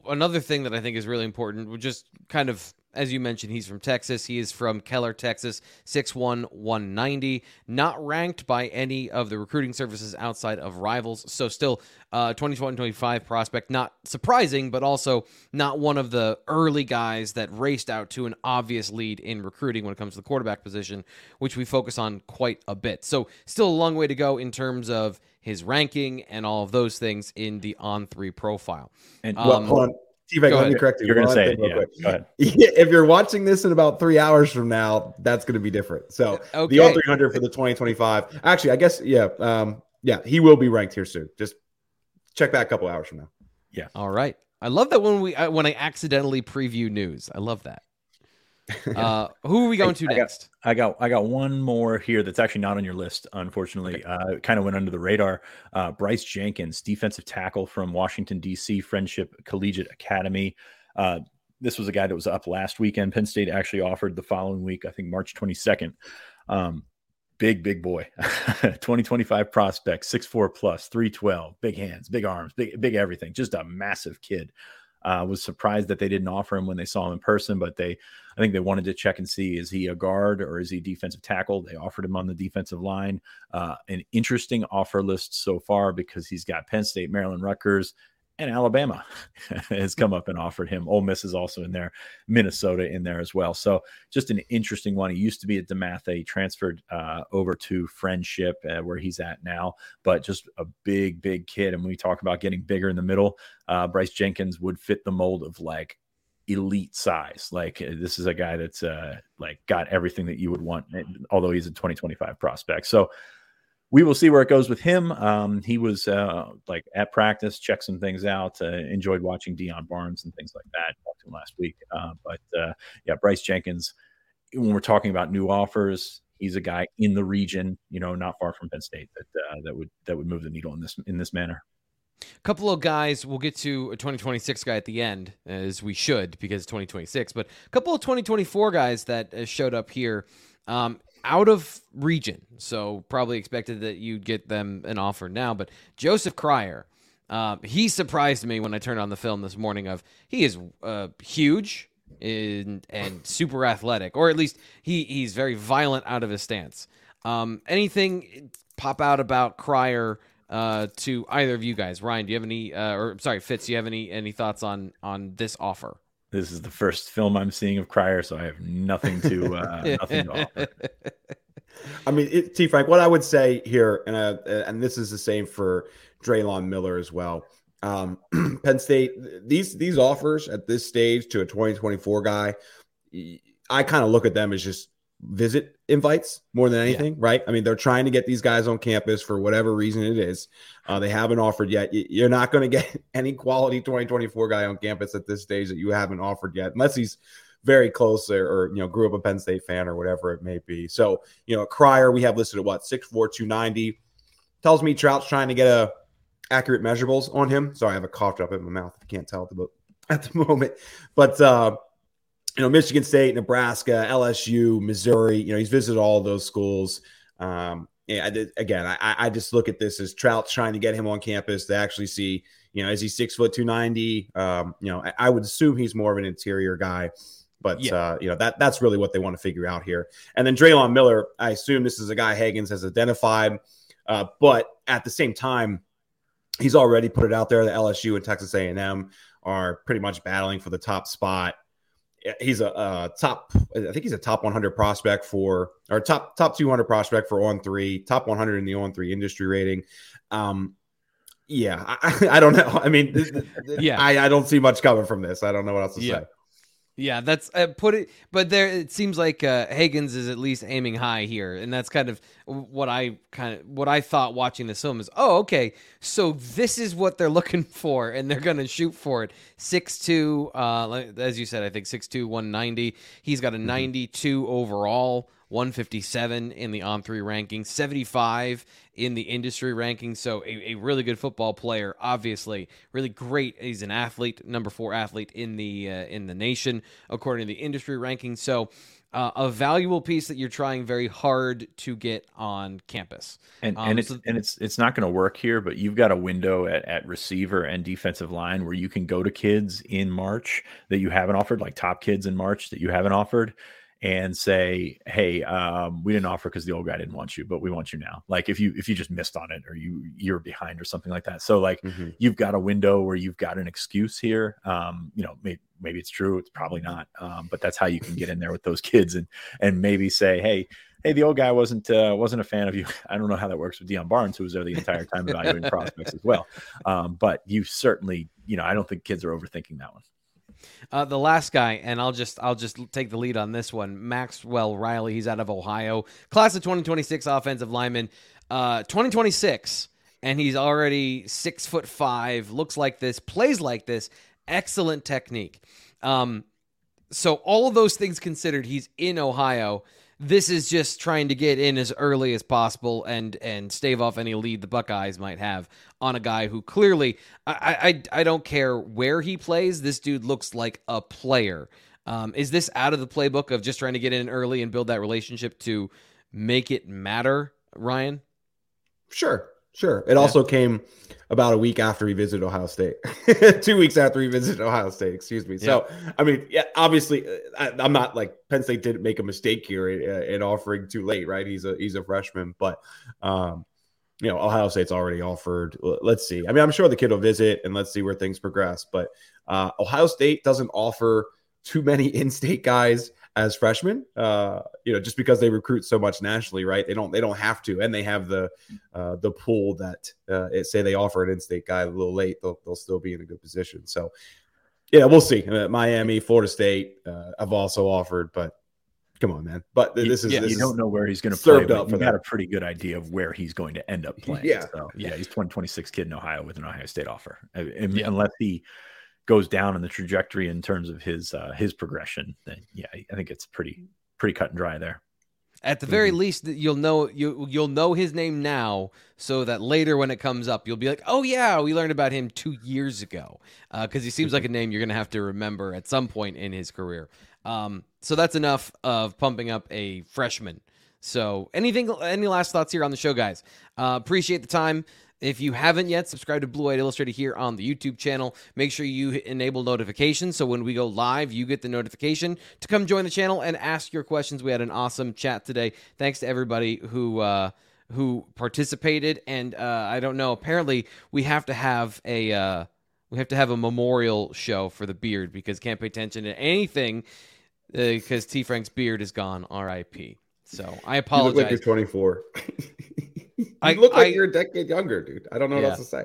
another thing that i think is really important just kind of as you mentioned, he's from Texas. He is from Keller, Texas, 6'1, 190. Not ranked by any of the recruiting services outside of rivals. So, still uh, 25 prospect. Not surprising, but also not one of the early guys that raced out to an obvious lead in recruiting when it comes to the quarterback position, which we focus on quite a bit. So, still a long way to go in terms of his ranking and all of those things in the on three profile. And um, well, T-Bag, let me correct you. You're going to say it. Yeah, go ahead. If you're watching this in about three hours from now, that's going to be different. So okay. the all 300 for the 2025. Actually, I guess, yeah. Um, yeah, he will be ranked here soon. Just check back a couple hours from now. Yeah. All right. I love that when we when I accidentally preview news. I love that. Uh, who are we going to I next? Got, I got I got one more here that's actually not on your list. Unfortunately, okay. uh, kind of went under the radar. Uh, Bryce Jenkins, defensive tackle from Washington D.C. Friendship Collegiate Academy. Uh, this was a guy that was up last weekend. Penn State actually offered the following week, I think March 22nd. Um, big, big boy, 2025 prospect, 6'4 plus, 312, big hands, big arms, big, big everything. Just a massive kid. Uh, was surprised that they didn't offer him when they saw him in person, but they, I think they wanted to check and see is he a guard or is he defensive tackle? They offered him on the defensive line. Uh, an interesting offer list so far because he's got Penn State, Maryland, Rutgers, and Alabama has come up and offered him. Ole Miss is also in there, Minnesota in there as well. So just an interesting one. He used to be at DeMatha. He transferred uh, over to Friendship, uh, where he's at now. But just a big, big kid. And when we talk about getting bigger in the middle, uh, Bryce Jenkins would fit the mold of like elite size. Like uh, this is a guy that's uh, like got everything that you would want, although he's a 2025 prospect. So we will see where it goes with him. Um, he was uh, like at practice, checked some things out, uh, enjoyed watching Deion Barnes and things like that. Talked to him last week, uh, but uh, yeah, Bryce Jenkins. When we're talking about new offers, he's a guy in the region, you know, not far from Penn State that uh, that would that would move the needle in this in this manner. A couple of guys, we'll get to a 2026 guy at the end, as we should because 2026. But a couple of 2024 guys that uh, showed up here. Um, out of region. So probably expected that you'd get them an offer now. But Joseph Cryer, uh, he surprised me when I turned on the film this morning. Of he is uh, huge and, super athletic, or at least he he's very violent out of his stance. Um, anything pop out about Cryer uh, to either of you guys? Ryan, do you have any? Uh, or sorry, Fitz, do you have any any thoughts on on this offer? This is the first film I'm seeing of Cryer, so I have nothing to uh, nothing to offer. I mean, T. Frank, what I would say here, and uh, and this is the same for Drelon Miller as well. Um, Penn State, these these offers at this stage to a 2024 guy, I kind of look at them as just visit invites more than anything, yeah. right? I mean, they're trying to get these guys on campus for whatever reason it is. Uh, they haven't offered yet. You're not going to get any quality 2024 guy on campus at this stage that you haven't offered yet, unless he's very close or, or, you know grew up a Penn State fan or whatever it may be. So you know, Cryer we have listed at what six four two ninety. Tells me Trout's trying to get a accurate measurables on him. Sorry, I have a cough drop in my mouth. I can't tell at the at the moment, but. uh you know, Michigan State, Nebraska, LSU, Missouri. You know, he's visited all those schools. Um, yeah, again, I, I just look at this as Trout trying to get him on campus to actually see, you know, is he six foot two ninety? Um, you know, I, I, would assume he's more of an interior guy, but yeah. uh, you know that that's really what they want to figure out here. And then Drelon Miller, I assume this is a guy Hagans has identified, uh, but at the same time, he's already put it out there that LSU and Texas A and M are pretty much battling for the top spot he's a, a, top i think he's a top 100 prospect for or top top 200 prospect for on three top 100 in the on three industry rating. Um yeah i, I don't know. I mean yeah. I, I don't see much coming from this. I don't know what else to yeah. say yeah, that's uh, put it. But there, it seems like uh, Hagans is at least aiming high here, and that's kind of what I kind of what I thought watching this film is. Oh, okay, so this is what they're looking for, and they're gonna shoot for it. Six two, uh, as you said, I think six two, one ninety. He's got a mm-hmm. ninety two overall. 157 in the on three ranking, 75 in the industry ranking. So a, a, really good football player, obviously, really great. He's an athlete, number four athlete in the uh, in the nation according to the industry ranking. So. Uh, a valuable piece that you're trying very hard to get on campus, and um, and it's so- and it's it's not going to work here. But you've got a window at, at receiver and defensive line where you can go to kids in March that you haven't offered, like top kids in March that you haven't offered, and say, "Hey, um, we didn't offer because the old guy didn't want you, but we want you now." Like if you if you just missed on it or you you're behind or something like that. So like mm-hmm. you've got a window where you've got an excuse here. Um, you know, maybe, maybe it's true, it's probably not, um, but that's how you can get in there with those kids and and maybe say, "Hey." Hey, the old guy wasn't uh, wasn't a fan of you. I don't know how that works with Deion Barnes, who was there the entire time evaluating prospects as well. Um, but you certainly, you know, I don't think kids are overthinking that one. Uh, the last guy, and I'll just I'll just take the lead on this one. Maxwell Riley, he's out of Ohio, class of 2026 offensive lineman, uh, 2026, and he's already six foot five, looks like this, plays like this, excellent technique. Um, so all of those things considered, he's in Ohio this is just trying to get in as early as possible and and stave off any lead the Buckeyes might have on a guy who clearly I I, I don't care where he plays. This dude looks like a player. Um, is this out of the playbook of just trying to get in early and build that relationship to make it matter, Ryan? Sure, sure. It yeah. also came about a week after he visited Ohio State, two weeks after he visited Ohio State. Excuse me. Yeah. So, I mean, yeah, obviously, uh, I, am not like Penn State didn't make a mistake here in, in, offering too late, right? He's a he's a freshman, but um, you know, Ohio State's already offered. Let's see. I mean, I'm sure the kid will visit and let's see where things progress. But uh, Ohio State doesn't offer too many in-state guys as freshmen. Uh, you know, just because they recruit so much nationally, right? They don't they don't have to, and they have the uh, the pool that uh, it, say they offer an in-state guy a little late, they'll they'll still be in a good position. So, yeah, we'll see. Uh, Miami, Florida State uh, have also offered, but come on, man. But this is yeah, this you don't know where he's going to play. up you got that. a pretty good idea of where he's going to end up playing. Yeah. so, yeah, he's 2026 kid in Ohio with an Ohio State offer, I- I mean, Yeah. unless he goes down in the trajectory in terms of his uh, his progression. Then yeah, I think it's pretty pretty cut and dry there. At the very least, you'll know you you'll know his name now, so that later when it comes up, you'll be like, "Oh yeah, we learned about him two years ago," because he seems like a name you're gonna have to remember at some point in his career. Um, so that's enough of pumping up a freshman. So anything, any last thoughts here on the show, guys? Uh, appreciate the time. If you haven't yet, subscribe to Blue White Illustrated here on the YouTube channel. Make sure you enable notifications so when we go live, you get the notification to come join the channel and ask your questions. We had an awesome chat today. Thanks to everybody who uh, who participated. And uh, I don't know. Apparently, we have to have a uh, we have to have a memorial show for the beard because can't pay attention to anything because T Frank's beard is gone. R.I.P. So I You look apologize. like you're 24. you I- look like I- you're a decade younger, dude. I don't know Yeah. what else to say.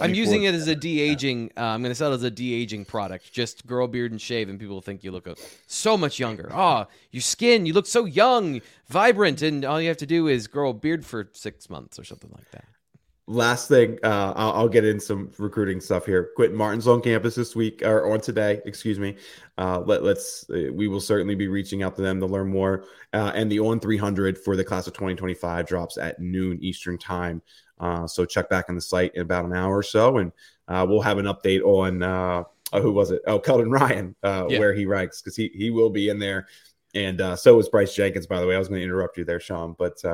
I'm using it as a de aging. Uh, I'm going to sell it as a de aging product. Just grow a beard and shave, and people will think you look uh, so much younger. Oh, your skin, you look so young, vibrant, and all you have to do is grow a beard for six months or something like that. Last thing, uh, I'll, I'll get in some recruiting stuff here. Quinton Martin's on campus this week or on today, excuse me. Uh, let, let's uh, we will certainly be reaching out to them to learn more. Uh, and the on 300 for the class of 2025 drops at noon Eastern time. Uh, so check back on the site in about an hour or so, and uh, we'll have an update on who was it? Oh, Keldon Ryan, uh, Yeah. where he ranks because he he will be in there, and uh, so is Bryce Jenkins. By the way, I was going to interrupt you there, Sean, but.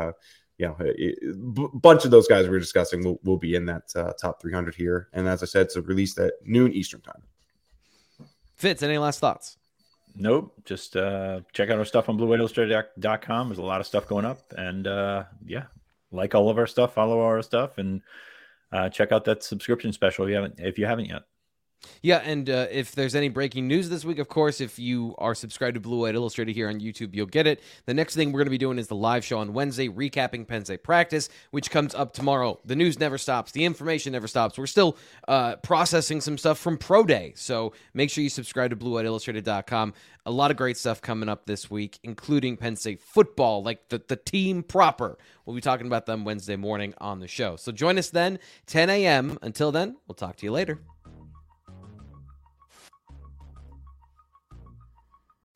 You know, a b- bunch of those guys we are discussing will, will be in that uh, top 300 here. And as I said, it's released at noon Eastern time. Fitz, any last thoughts? Nope. Just uh, check out our stuff on blueillustrated.com. There's a lot of stuff going up. And uh, yeah, like all of our stuff, follow our stuff, and uh, check out that subscription special if you haven't, if you haven't yet. Yeah, and uh, if there's any breaking news this week, of course, if you are subscribed to Blue White Illustrated here on YouTube, you'll get it. The next thing we're going to be doing is the live show on Wednesday, recapping Penn State practice, which comes up tomorrow. The news never stops, the information never stops. We're still uh, processing some stuff from Pro Day, so make sure you subscribe to BlueWhiteIllustrated.com. A lot of great stuff coming up this week, including Penn State football, like the, the team proper. We'll be talking about them Wednesday morning on the show. So join us then, 10 a.m. Until then, we'll talk to you later.